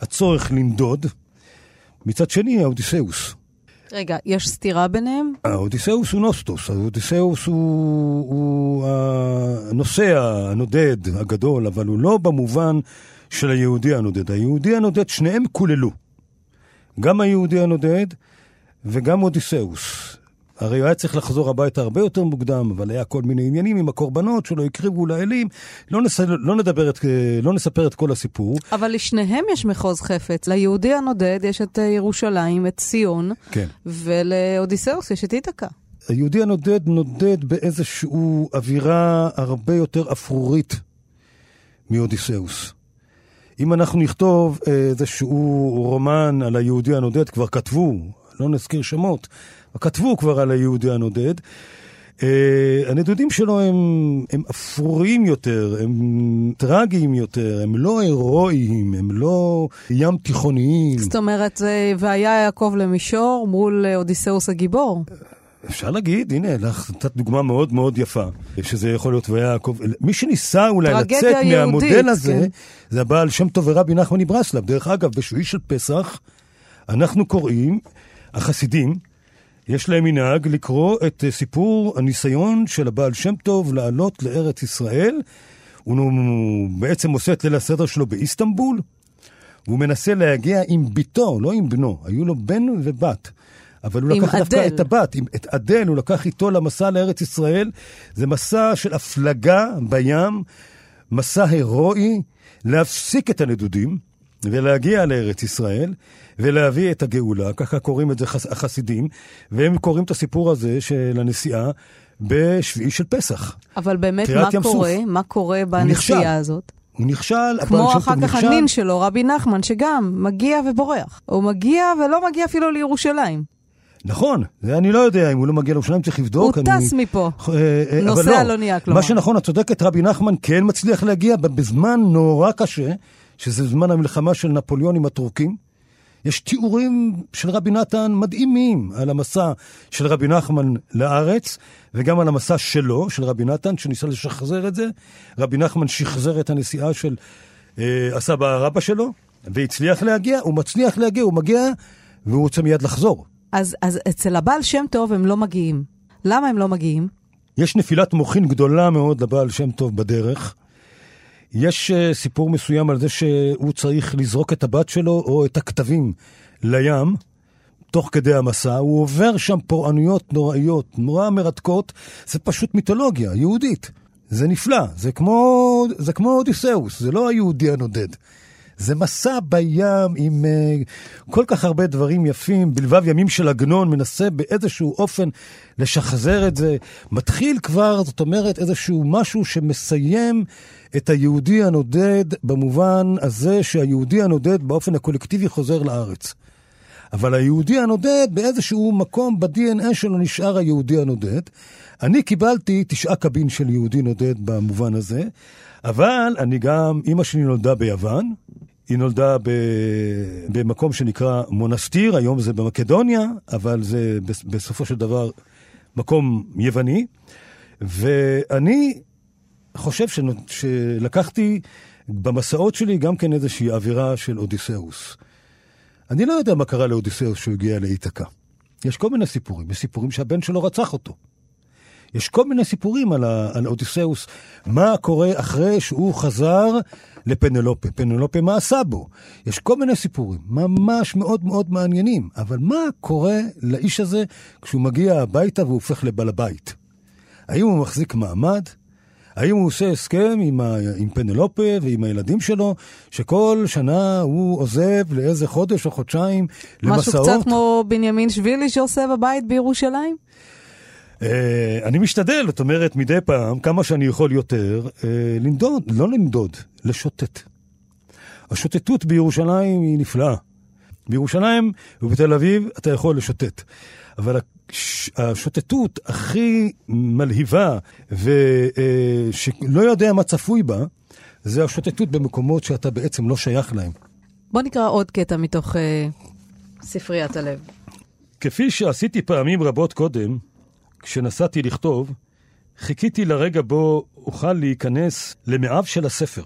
הצורך לנדוד. מצד שני, האודיסאוס. רגע, יש סתירה ביניהם? האודיסאוס הוא נוסטוס, האודיסאוס הוא, הוא הנוסע, הנודד, הגדול, אבל הוא לא במובן של היהודי הנודד. היהודי הנודד, שניהם קוללו. גם היהודי הנודד וגם אודיסאוס. הרי הוא היה צריך לחזור הביתה הרבה יותר מוקדם, אבל היה כל מיני עניינים עם הקורבנות שלא הקריבו לאלים. לא, נס... לא, נדבר את... לא נספר את כל הסיפור. אבל לשניהם יש מחוז חפץ. ליהודי הנודד יש את ירושלים, את ציון, כן. ולאודיסאוס יש את איתקה. היהודי הנודד נודד באיזושהי אווירה הרבה יותר אפרורית מאודיסאוס. אם אנחנו נכתוב איזשהו רומן על היהודי הנודד, כבר כתבו, לא נזכיר שמות, כתבו כבר על היהודי הנודד. Uh, הנדודים שלו הם, הם אפרוריים יותר, הם טרגיים יותר, הם לא הירואיים, הם לא ים תיכוניים. זאת אומרת, והיה יעקב למישור מול אודיסאוס הגיבור. אפשר להגיד, הנה, לך נתת דוגמה מאוד מאוד יפה, שזה יכול להיות והיה יעקב. מי שניסה אולי לצאת יהודית, מהמודל הזה, כן. זה הבעל שם טוב ורבי נחמן מברסלב. דרך אגב, בשביעי של פסח, אנחנו קוראים, החסידים, יש להם מנהג לקרוא את סיפור הניסיון של הבעל שם טוב לעלות לארץ ישראל. הוא בעצם עושה את ליל הסדר שלו באיסטנבול, והוא מנסה להגיע עם בתו, לא עם בנו. היו לו בן ובת. אבל הוא לקח דווקא את הבת, עם, את אדל, הוא לקח איתו למסע לארץ ישראל. זה מסע של הפלגה בים, מסע הירואי, להפסיק את הנדודים ולהגיע לארץ ישראל ולהביא את הגאולה, ככה קוראים את זה החסידים, והם קוראים את הסיפור הזה של הנסיעה בשביעי של פסח. אבל באמת, מה קורה? סוף. מה קורה בנסיעה הזאת? הוא נכשל, כמו אחר כך הנין שלו, רבי נחמן, שגם מגיע ובורח. הוא מגיע ולא מגיע אפילו לירושלים. נכון, זה אני לא יודע, אם הוא לא מגיע לירושלים צריך לבדוק. הוא אני... טס מפה, אה, אה, נוסע לא, לאונייה כלומר. מה שנכון, את צודקת, רבי נחמן כן מצליח להגיע בזמן נורא קשה, שזה זמן המלחמה של נפוליאון עם הטורקים. יש תיאורים של רבי נתן מדהימים על המסע של רבי נחמן לארץ, וגם על המסע שלו, של רבי נתן, שניסה לשחזר את זה. רבי נחמן שחזר את הנסיעה של אה, הסבא רבא שלו, והצליח להגיע, הוא מצליח להגיע, הוא מגיע, והוא רוצה מיד לחזור. אז, אז אצל הבעל שם טוב הם לא מגיעים. למה הם לא מגיעים? יש נפילת מוחין גדולה מאוד לבעל שם טוב בדרך. יש uh, סיפור מסוים על זה שהוא צריך לזרוק את הבת שלו או את הכתבים לים, תוך כדי המסע. הוא עובר שם פורענויות נוראיות, נורא מרתקות. זה פשוט מיתולוגיה יהודית. זה נפלא, זה כמו, זה כמו אודיסאוס, זה לא היהודי הנודד. זה מסע בים עם uh, כל כך הרבה דברים יפים, בלבב ימים של עגנון, מנסה באיזשהו אופן לשחזר את זה. מתחיל כבר, זאת אומרת, איזשהו משהו שמסיים את היהודי הנודד במובן הזה שהיהודי הנודד באופן הקולקטיבי חוזר לארץ. אבל היהודי הנודד באיזשהו מקום ב-DNA שלו נשאר היהודי הנודד. אני קיבלתי תשעה קבין של יהודי נודד במובן הזה, אבל אני גם, אימא שלי נולדה ביוון, היא נולדה ב... במקום שנקרא מונסטיר, היום זה במקדוניה, אבל זה בסופו של דבר מקום יווני. ואני חושב. שלקחתי במסעות שלי גם כן איזושהי אווירה של אודיסאוס. אני לא יודע מה קרה לאודיסאוס כשהוא הגיע לאיתקה. יש כל מיני סיפורים, יש סיפורים שהבן שלו רצח אותו. יש כל מיני סיפורים על, ה... על אודיסאוס, מה קורה אחרי שהוא חזר לפנלופה. פנלופה, מה עשה בו? יש כל מיני סיפורים, ממש מאוד מאוד מעניינים, אבל מה קורה לאיש הזה כשהוא מגיע הביתה והוא הופך לבעל הבית? האם הוא מחזיק מעמד? האם הוא עושה הסכם עם, ה... עם פנלופה ועם הילדים שלו, שכל שנה הוא עוזב לאיזה חודש או חודשיים למסעות? משהו קצת כמו בנימין שבילי שעושה בבית בירושלים? Uh, אני משתדל, זאת אומרת, מדי פעם, כמה שאני יכול יותר, uh, לנדוד, לא לנדוד, לשוטט. השוטטות בירושלים היא נפלאה. בירושלים ובתל אביב אתה יכול לשוטט. אבל השוטטות הכי מלהיבה ושלא אה, יודע מה צפוי בה, זה השוטטות במקומות שאתה בעצם לא שייך להם. בוא נקרא עוד קטע מתוך uh, ספריית הלב. כפי שעשיתי פעמים רבות קודם, כשנסעתי לכתוב, חיכיתי לרגע בו אוכל להיכנס למעיו של הספר.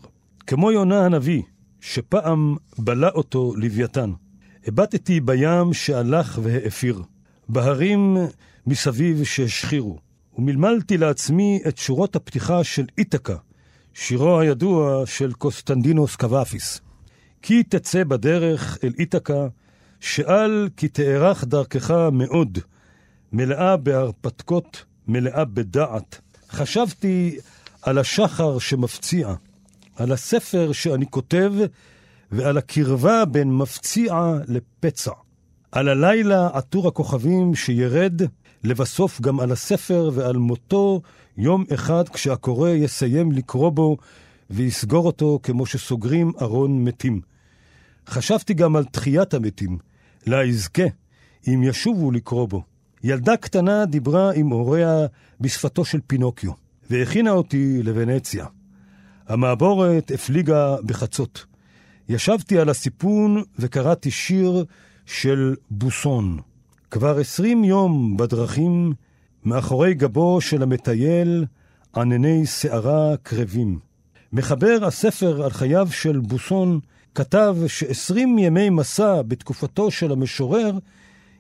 כמו יונה הנביא, שפעם בלע אותו לוויתן. הבטתי בים שהלך והאפיר, בהרים מסביב שהשחירו, ומלמלתי לעצמי את שורות הפתיחה של איתקה, שירו הידוע של קוסטנדינוס קוואפיס. כי תצא בדרך אל איתקה, שאל כי תארך דרכך מאוד, מלאה בהרפתקות, מלאה בדעת. חשבתי על השחר שמפציע, על הספר שאני כותב ועל הקרבה בין מפציע לפצע. על הלילה עטור הכוכבים שירד, לבסוף גם על הספר ועל מותו יום אחד כשהקורא יסיים לקרוא בו ויסגור אותו כמו שסוגרים ארון מתים. חשבתי גם על תחיית המתים, לה יזכה, אם ישובו לקרוא בו. ילדה קטנה דיברה עם הוריה בשפתו של פינוקיו, והכינה אותי לוונציה. המעבורת הפליגה בחצות. ישבתי על הסיפון וקראתי שיר של בוסון. כבר עשרים יום בדרכים, מאחורי גבו של המטייל, ענני שערה קרבים. מחבר הספר על חייו של בוסון כתב שעשרים ימי מסע בתקופתו של המשורר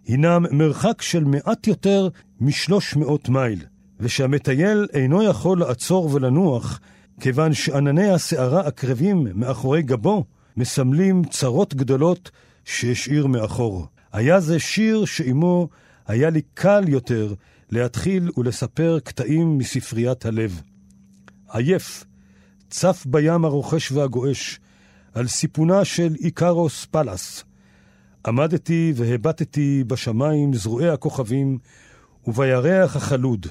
הינם מרחק של מעט יותר משלוש מאות מייל, ושהמטייל אינו יכול לעצור ולנוח, כיוון שענני הסערה הקרבים מאחורי גבו מסמלים צרות גדולות שהשאיר מאחור. היה זה שיר שעימו היה לי קל יותר להתחיל ולספר קטעים מספריית הלב. עייף, צף בים הרוחש והגועש, על סיפונה של איקרוס פלאס. עמדתי והבטתי בשמיים זרועי הכוכבים ובירח החלוד.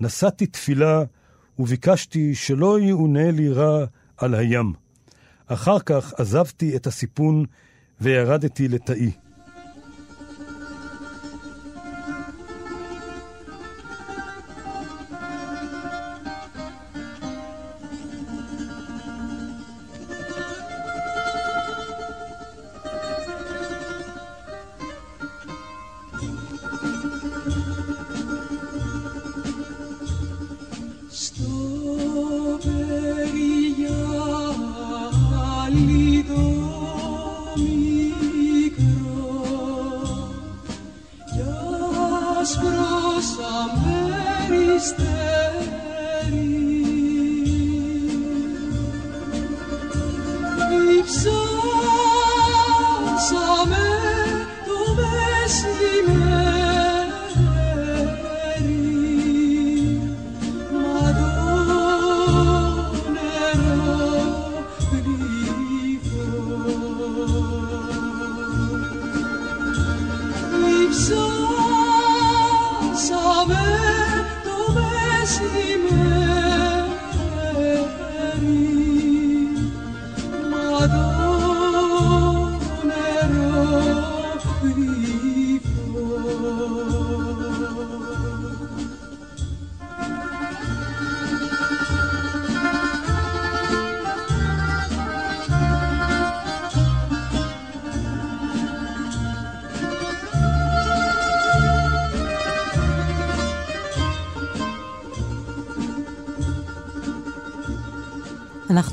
נשאתי תפילה וביקשתי שלא יאונה לי רע על הים. אחר כך עזבתי את הסיפון וירדתי לתאי.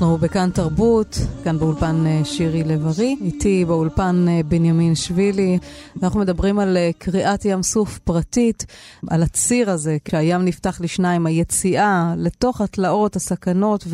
אנחנו בכאן תרבות, כאן באולפן אה, שירי לב-ארי, איתי באולפן אה, בנימין שבילי. אנחנו מדברים על אה, קריאת ים סוף פרטית, על הציר הזה, כשהים נפתח לשניים, היציאה לתוך התלאות, הסכנות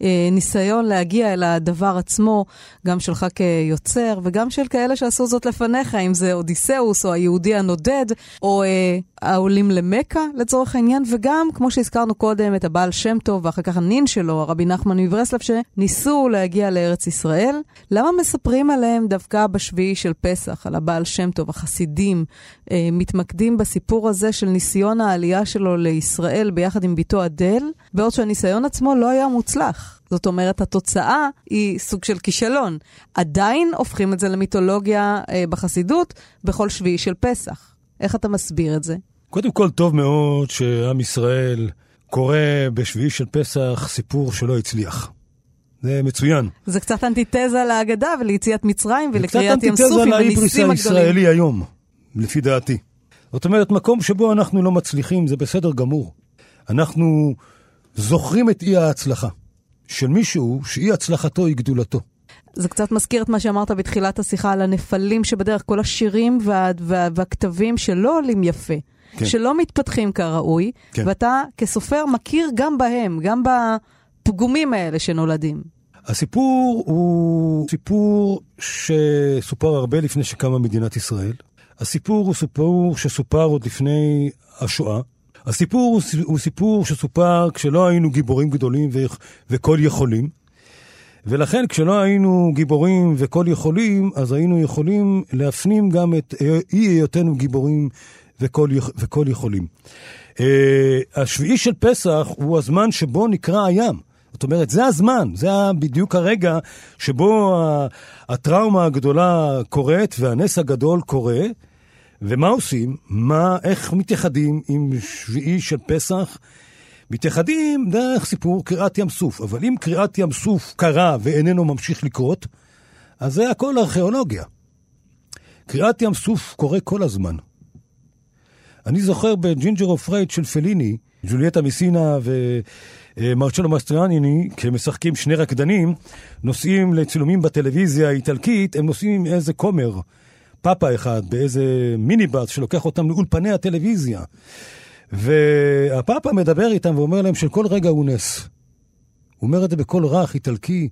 והניסיון להגיע אל הדבר עצמו, גם שלך כיוצר וגם של כאלה שעשו זאת לפניך, אם זה אודיסאוס או היהודי הנודד, או אה, העולים למכה לצורך העניין, וגם, כמו שהזכרנו קודם, את הבעל שם טוב ואחר כך הנין שלו, הרבי נחמן מברסלב, שניסו להגיע לארץ ישראל. למה מספרים עליהם דווקא בשביעי של פסח, על הבעל שם טוב, החסידים, אה, מתמקדים בסיפור הזה של ניסיון העלייה שלו לישראל ביחד עם בתו אדל, בעוד שהניסיון עצמו לא היה מוצלח. זאת אומרת, התוצאה היא סוג של כישלון. עדיין הופכים את זה למיתולוגיה אה, בחסידות בכל שביעי של פסח. איך אתה מסביר את זה? קודם כל, טוב מאוד שעם ישראל קורא בשביעי של פסח סיפור שלא הצליח. זה מצוין. זה קצת אנטיתזה להגדה וליציאת מצרים ולקריאת ים סוף עם הניסים הגדולים. זה קצת אנטיתזה לאיבריס הישראלי היום, לפי דעתי. זאת אומרת, מקום שבו אנחנו לא מצליחים זה בסדר גמור. אנחנו זוכרים את אי ההצלחה של מישהו שאי הצלחתו היא גדולתו. זה קצת מזכיר את מה שאמרת בתחילת השיחה על הנפלים שבדרך, כל השירים וה, וה, והכתבים שלא עולים יפה. כן. שלא מתפתחים כראוי, כן. ואתה כסופר מכיר גם בהם, גם בפגומים האלה שנולדים. הסיפור הוא סיפור שסופר הרבה לפני שקמה מדינת ישראל. הסיפור הוא סיפור שסופר עוד לפני השואה. הסיפור הוא סיפור שסופר כשלא היינו גיבורים גדולים וכל יכולים. ולכן כשלא היינו גיבורים וכל יכולים, אז היינו יכולים להפנים גם את אי היותנו גיבורים וכל, וכל יכולים. Uh, השביעי של פסח הוא הזמן שבו נקרא הים. זאת אומרת, זה הזמן, זה בדיוק הרגע שבו הטראומה הגדולה קורית והנס הגדול קורה. ומה עושים? מה, איך מתייחדים עם שביעי של פסח? מתייחדים דרך סיפור קריעת ים סוף. אבל אם קריעת ים סוף קרה ואיננו ממשיך לקרות, אז זה הכל ארכיאולוגיה. קריעת ים סוף קורה כל הזמן. אני זוכר בג'ינג'ר ופרד של פליני, ג'ולייטה מסינה ומרצ'לו מסטרויאני, כשמשחקים שני רקדנים, נוסעים לצילומים בטלוויזיה האיטלקית, הם נוסעים עם איזה כומר, פאפה אחד, באיזה מיניבאס שלוקח אותם לאולפני הטלוויזיה. והפאפה מדבר איתם ואומר להם שכל רגע הוא נס. הוא אומר את זה בקול רך, איטלקי,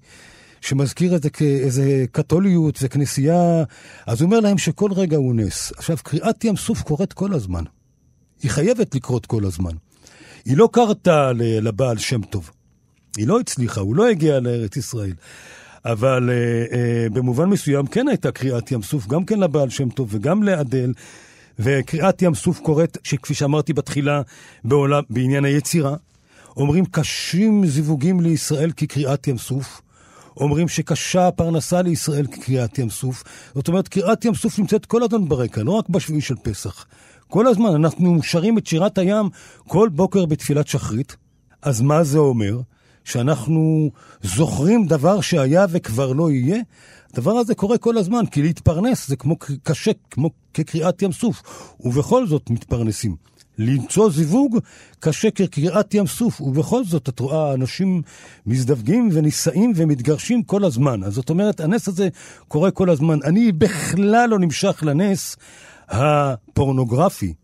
שמזכיר את זה כאיזה קתוליות וכנסייה, אז הוא אומר להם שכל רגע הוא נס. עכשיו, קריאת ים סוף קורית כל הזמן. היא חייבת לקרות כל הזמן. היא לא קרתה לבעל שם טוב. היא לא הצליחה, הוא לא הגיע לארץ ישראל. אבל אה, אה, במובן מסוים כן הייתה קריאת ים סוף, גם כן לבעל שם טוב וגם לאדל. וקריאת ים סוף קורית, שכפי שאמרתי בתחילה, בעולם, בעניין היצירה. אומרים קשים זיווגים לישראל כקריאת ים סוף. אומרים שקשה הפרנסה לישראל כקריאת ים סוף. זאת אומרת, קריאת ים סוף נמצאת כל הזמן ברקע, לא רק בשביעי של פסח. כל הזמן אנחנו שרים את שירת הים כל בוקר בתפילת שחרית. אז מה זה אומר? שאנחנו זוכרים דבר שהיה וכבר לא יהיה? הדבר הזה קורה כל הזמן, כי להתפרנס זה כמו קשה, כמו כקריאת ים סוף, ובכל זאת מתפרנסים. למצוא זיווג קשה כקריאת ים סוף, ובכל זאת את רואה אנשים מזדווגים ונישאים ומתגרשים כל הזמן. אז זאת אומרת, הנס הזה קורה כל הזמן. אני בכלל לא נמשך לנס הפורנוגרפי,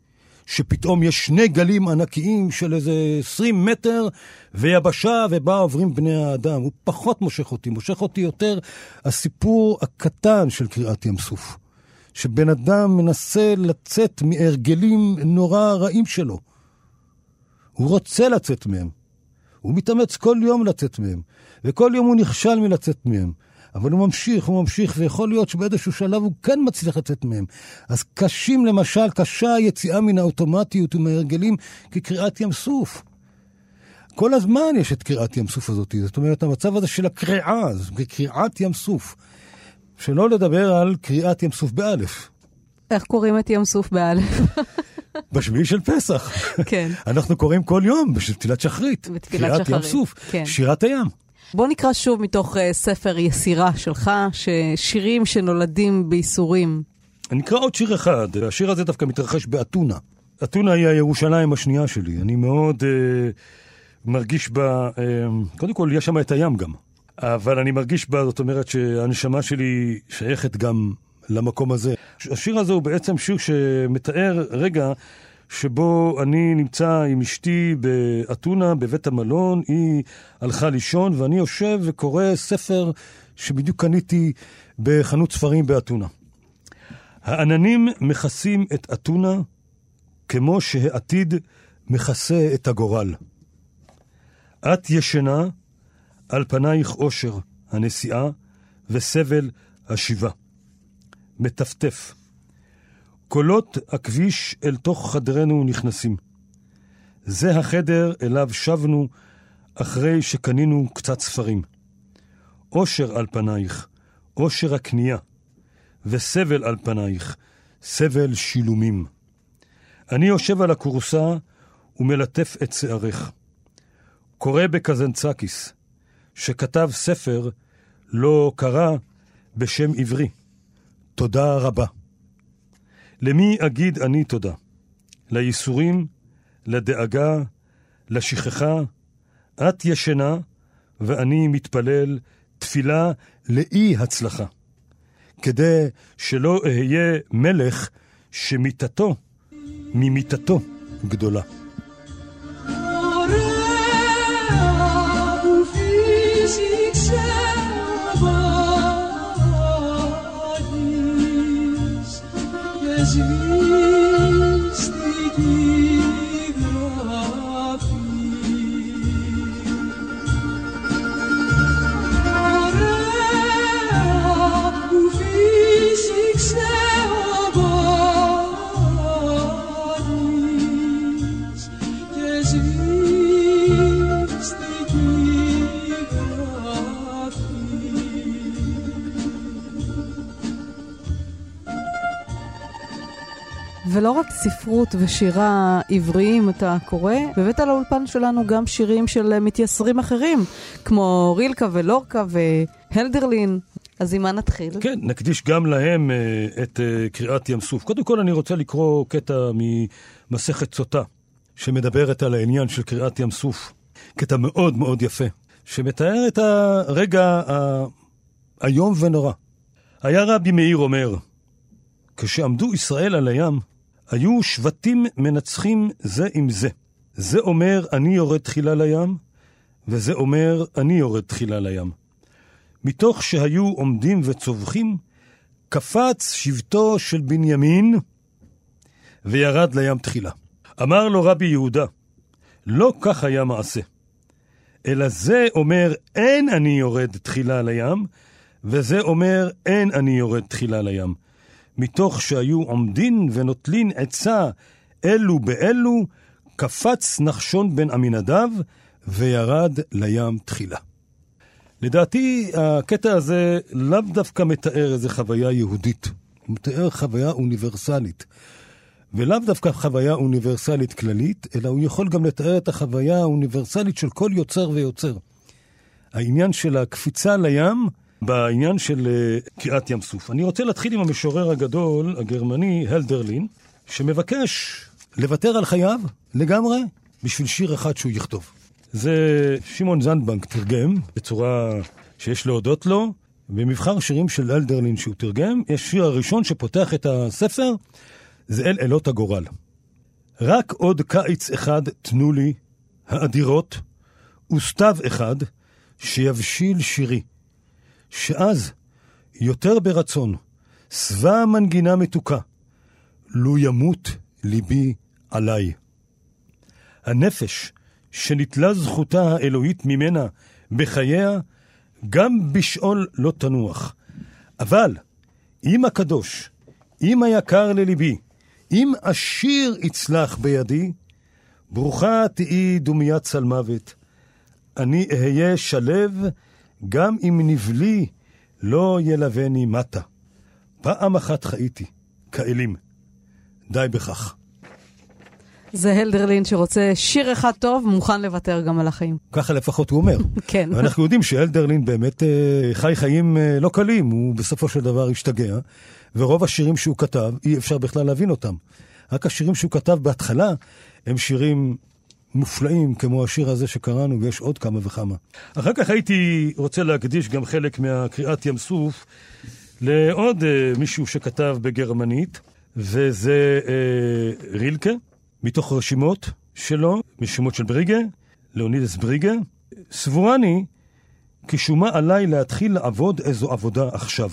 שפתאום יש שני גלים ענקיים של איזה 20 מטר ויבשה ובה עוברים בני האדם. הוא פחות מושך אותי, מושך אותי יותר הסיפור הקטן של קריאת ים סוף. שבן אדם מנסה לצאת מהרגלים נורא רעים שלו. הוא רוצה לצאת מהם. הוא מתאמץ כל יום לצאת מהם, וכל יום הוא נכשל מלצאת מהם. אבל הוא ממשיך, הוא ממשיך, ויכול להיות שבאיזשהו שלב הוא כן מצליח לצאת מהם. אז קשים למשל, קשה היציאה מן האוטומטיות ומהרגלים כקריאת ים סוף. כל הזמן יש את קריאת ים סוף הזאת. זאת אומרת, המצב הזה של הקריאה, קריאת ים סוף. שלא לדבר על קריאת ים סוף באלף. איך קוראים את ים סוף באלף? [LAUGHS] בשביעי של פסח. כן. אנחנו קוראים כל יום בתפילת שחרית. בתפילת שחרית. קריאת ים סוף, כן. שירת הים. בוא נקרא שוב מתוך uh, ספר יסירה שלך, ששירים שנולדים בייסורים. אני אקרא עוד שיר אחד, השיר הזה דווקא מתרחש באתונה. אתונה היא הירושלים השנייה שלי, אני מאוד uh, מרגיש בה, uh, קודם כל יש שם את הים גם, אבל אני מרגיש בה, זאת אומרת שהנשמה שלי שייכת גם למקום הזה. השיר הזה הוא בעצם שיר שמתאר רגע שבו אני נמצא עם אשתי באתונה, בבית המלון, היא הלכה לישון, ואני יושב וקורא ספר שבדיוק קניתי בחנות ספרים באתונה. העננים מכסים את אתונה כמו שהעתיד מכסה את הגורל. את ישנה, על פנייך אושר הנסיעה וסבל השיבה. מטפטף. קולות הכביש אל תוך חדרנו נכנסים. זה החדר אליו שבנו אחרי שקנינו קצת ספרים. אושר על פנייך, אושר הקנייה, וסבל על פנייך, סבל שילומים. אני יושב על הכורסה ומלטף את שערך. קורא בקזנצקיס, שכתב ספר לא קרא בשם עברי. תודה רבה. למי אגיד אני תודה? לייסורים, לדאגה, לשכחה? את ישנה ואני מתפלל תפילה לאי הצלחה, כדי שלא אהיה מלך שמיתתו ממיתתו גדולה. ולא ספרות ושירה עבריים אתה קורא, הבאת לאולפן שלנו גם שירים של מתייסרים אחרים, כמו רילקה ולורקה והלדרלין. אז עם מה נתחיל? כן, נקדיש גם להם uh, את uh, קריאת ים סוף. קודם כל אני רוצה לקרוא קטע ממסכת סוטה, שמדברת על העניין של קריאת ים סוף. קטע מאוד מאוד יפה, שמתאר את הרגע האיום ונורא. היה רבי מאיר אומר, כשעמדו ישראל על הים, היו שבטים מנצחים זה עם זה. זה אומר, אני יורד תחילה לים, וזה אומר, אני יורד תחילה לים. מתוך שהיו עומדים וצווחים, קפץ שבטו של בנימין, וירד לים תחילה. אמר לו רבי יהודה, לא כך היה מעשה, אלא זה אומר, אין אני יורד תחילה לים, וזה אומר, אין אני יורד תחילה לים. מתוך שהיו עומדין ונוטלין עצה אלו באלו, קפץ נחשון בן עמינדב וירד לים תחילה. לדעתי, הקטע הזה לאו דווקא מתאר איזו חוויה יהודית, הוא מתאר חוויה אוניברסלית. ולאו דווקא חוויה אוניברסלית כללית, אלא הוא יכול גם לתאר את החוויה האוניברסלית של כל יוצר ויוצר. העניין של הקפיצה לים, בעניין של uh, קריעת ים סוף. אני רוצה להתחיל עם המשורר הגדול, הגרמני, הלדרלין, שמבקש לוותר על חייו לגמרי בשביל שיר אחד שהוא יכתוב. זה שמעון זנדבנק תרגם בצורה שיש להודות לו. במבחר שירים של אלדרלין שהוא תרגם, יש שיר הראשון שפותח את הספר, זה אל אלות הגורל. רק עוד קיץ אחד תנו לי, האדירות, וסתיו אחד, שיבשיל שירי. שאז, יותר ברצון, שבע מנגינה מתוקה, לו ימות ליבי עליי. הנפש, שנטלה זכותה האלוהית ממנה בחייה, גם בשאול לא תנוח. אבל, אם הקדוש, אם היקר לליבי, אם עשיר יצלח בידי, ברוכה תהי דומיית צלמוות. אני אהיה שלב גם אם נבלי לא ילווני מטה. פעם אחת חייתי, כאלים. די בכך. זה הלדרלין שרוצה שיר אחד טוב, מוכן לוותר גם על החיים. ככה לפחות הוא אומר. [LAUGHS] כן. ואנחנו יודעים שהלדרלין באמת אה, חי חיים אה, לא קלים, הוא בסופו של דבר השתגע, ורוב השירים שהוא כתב, אי אפשר בכלל להבין אותם. רק השירים שהוא כתב בהתחלה הם שירים מופלאים, כמו השיר הזה שקראנו, ויש עוד כמה וכמה. אחר כך הייתי רוצה להקדיש גם חלק מהקריאת ים סוף לעוד uh, מישהו שכתב בגרמנית, וזה uh, רילקה, מתוך רשימות שלו, רשימות של בריגה, לאונידס בריגה. סבורני כי שומה עליי להתחיל לעבוד איזו עבודה עכשיו,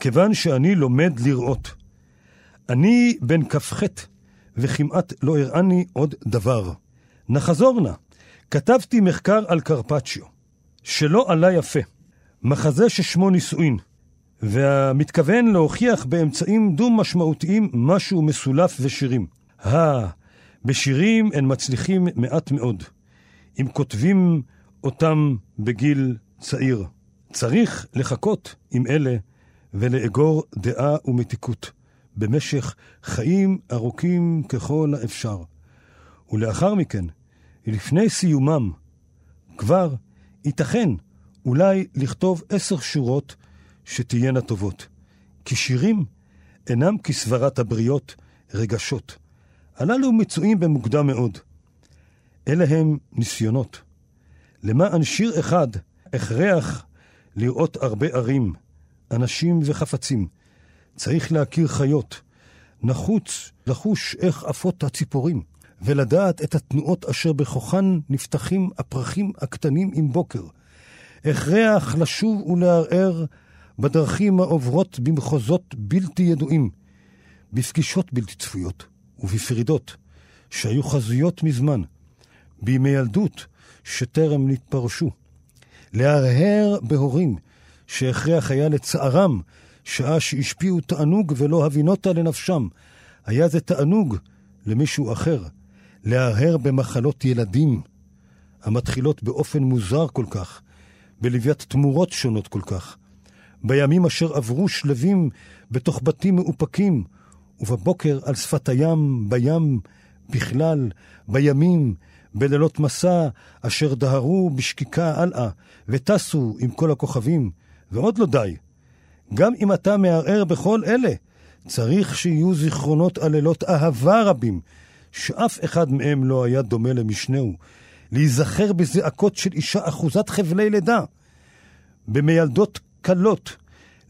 כיוון שאני לומד לראות. אני בן כ"ח, וכמעט לא הראני עוד דבר. נחזור נא. כתבתי מחקר על קרפצ'יו, שלא עלה יפה, מחזה ששמו נישואין, והמתכוון להוכיח באמצעים דו-משמעותיים משהו מסולף ושירים. הא, בשירים הם מצליחים מעט מאוד, אם כותבים אותם בגיל צעיר. צריך לחכות עם אלה ולאגור דעה ומתיקות במשך חיים ארוכים ככל האפשר. ולאחר מכן, לפני סיומם, כבר ייתכן אולי לכתוב עשר שורות שתהיינה טובות. כי שירים אינם כסברת הבריות, רגשות. הללו מצויים במוקדם מאוד. אלה הם ניסיונות. למען שיר אחד הכרח לראות הרבה ערים, אנשים וחפצים. צריך להכיר חיות. נחוץ לחוש איך עפות הציפורים. ולדעת את התנועות אשר בכוחן נפתחים הפרחים הקטנים עם בוקר. הכרח לשוב ולערער בדרכים העוברות במחוזות בלתי ידועים. בפגישות בלתי צפויות ובפרידות שהיו חזויות מזמן, בימי ילדות שטרם נתפרשו. להרהר בהורים שהכריח היה לצערם שעה שהשפיעו תענוג ולא הבינותה לנפשם. היה זה תענוג למישהו אחר. להרהר במחלות ילדים, המתחילות באופן מוזר כל כך, בלוויית תמורות שונות כל כך. בימים אשר עברו שלווים בתוך בתים מאופקים, ובבוקר על שפת הים, בים, בכלל, בימים, בלילות מסע, אשר דהרו בשקיקה הלאה, וטסו עם כל הכוכבים, ועוד לא די. גם אם אתה מערער בכל אלה, צריך שיהיו זיכרונות על לילות אהבה רבים, שאף אחד מהם לא היה דומה למשנהו, להיזכר בזעקות של אישה אחוזת חבלי לידה, במיילדות קלות,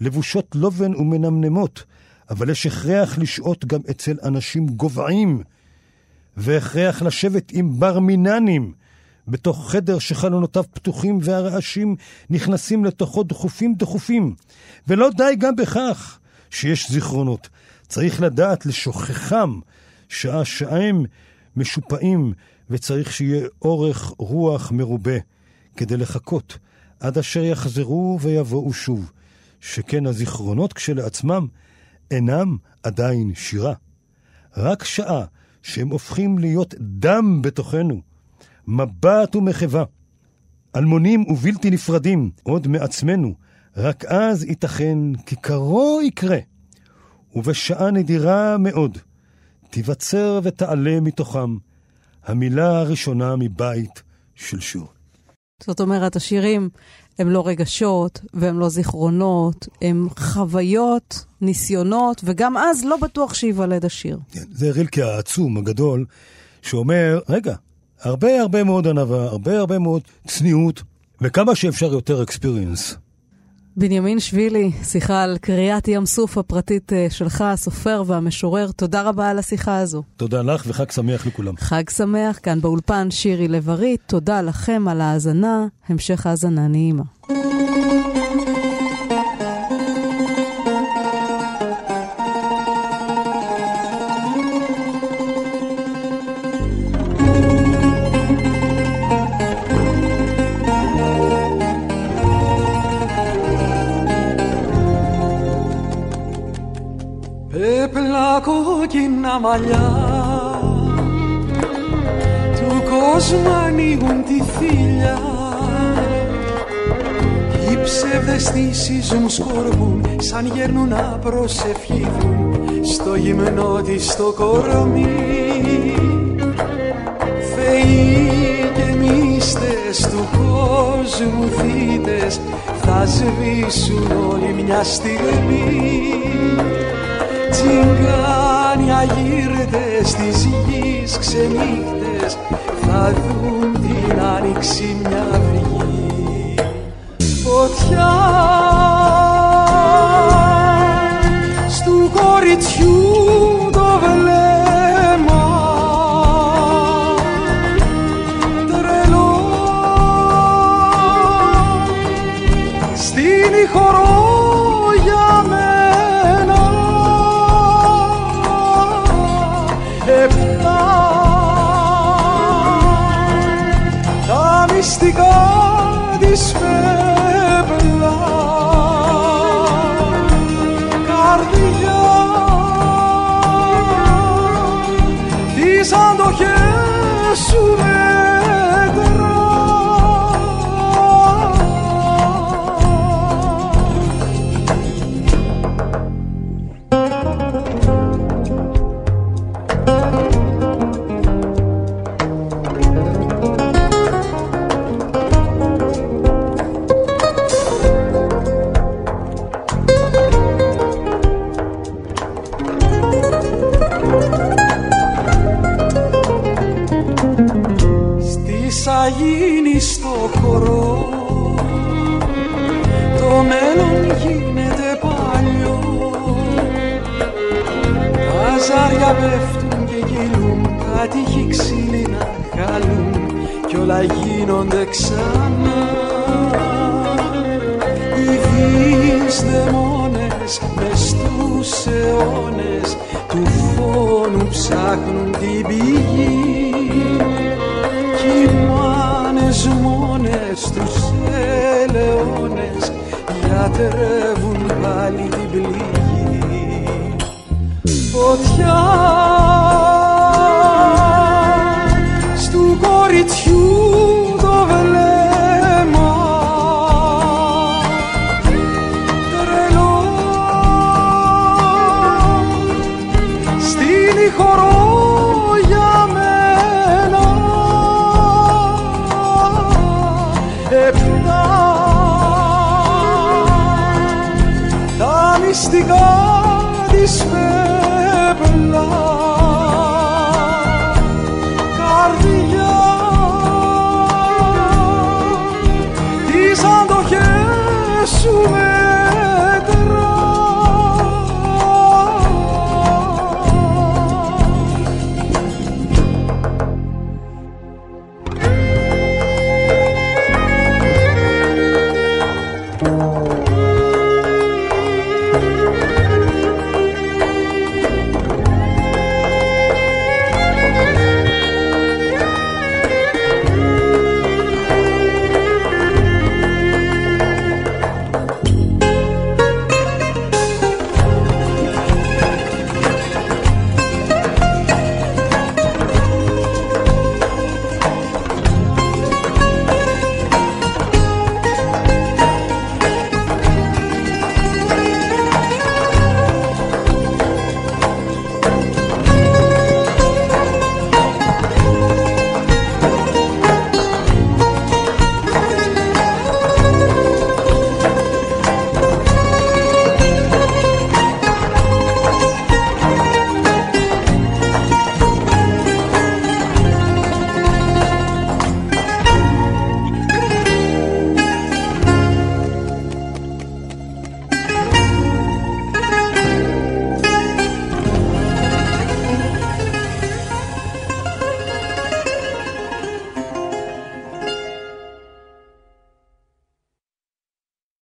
לבושות לובן ומנמנמות, אבל יש הכרח לשהות גם אצל אנשים גובעים, והכרח לשבת עם בר מיננים, בתוך חדר שחלונותיו פתוחים והרעשים נכנסים לתוכו דחופים דחופים. ולא די גם בכך שיש זיכרונות, צריך לדעת לשוכחם שעה שהם משופעים, וצריך שיהיה אורך רוח מרובה כדי לחכות עד אשר יחזרו ויבואו שוב, שכן הזיכרונות כשלעצמם אינם עדיין שירה. רק שעה שהם הופכים להיות דם בתוכנו, מבט ומחווה, אלמונים ובלתי נפרדים עוד מעצמנו, רק אז ייתכן כי קרו יקרה, ובשעה נדירה מאוד תיווצר ותעלה מתוכם המילה הראשונה מבית של שור. זאת אומרת, השירים הם לא רגשות והם לא זיכרונות, הם חוויות, ניסיונות, וגם אז לא בטוח שייוולד השיר. כן, זה רילקי העצום, הגדול, שאומר, רגע, הרבה הרבה מאוד ענווה, הרבה הרבה מאוד צניעות, וכמה שאפשר יותר אקספיריאנס. בנימין שבילי, שיחה על קריאת ים סוף הפרטית אה, שלך, הסופר והמשורר. תודה רבה על השיחה הזו. תודה לך וחג שמח לכולם. חג שמח, כאן באולפן שירי לב-ארי. תודה לכם על ההאזנה, המשך האזנה נעימה. Κόκκινα μαλλιά. Του κόσμου ανοίγουν τη θύλια οι ψεύδες θύσιζουν σκορπούν σαν γέρνουν να προσευχηθούν στο γυμνό της το κορμί. Θεοί και μίστες του κόσμου θύτες θα σβήσουν όλοι μια στιγμή τσιγκάνοι αγύρτες της γης ξενύχτες θα δουν την άνοιξη μια αυγή φωτιά στου κοριτσιού μυστικά της φεύγα καρδιά τις αντοχές σου Τα ζάρια πέφτουν και γελούν τα τείχη ξύλινα χαλούν κι όλα γίνονται ξανά. Οι βίες δαιμόνες μες στους τους αιώνες του φόνου ψάχνουν την πηγή. Κι οι μάνες μόνες τους ελαιώνες γιατρεύουν πάλι την πληγή φωτιά. Στου κοριτσιού το βλέμμα. Τρελό. Στείνει χορό για μένα. Επτά τα μυστικά της πέπλα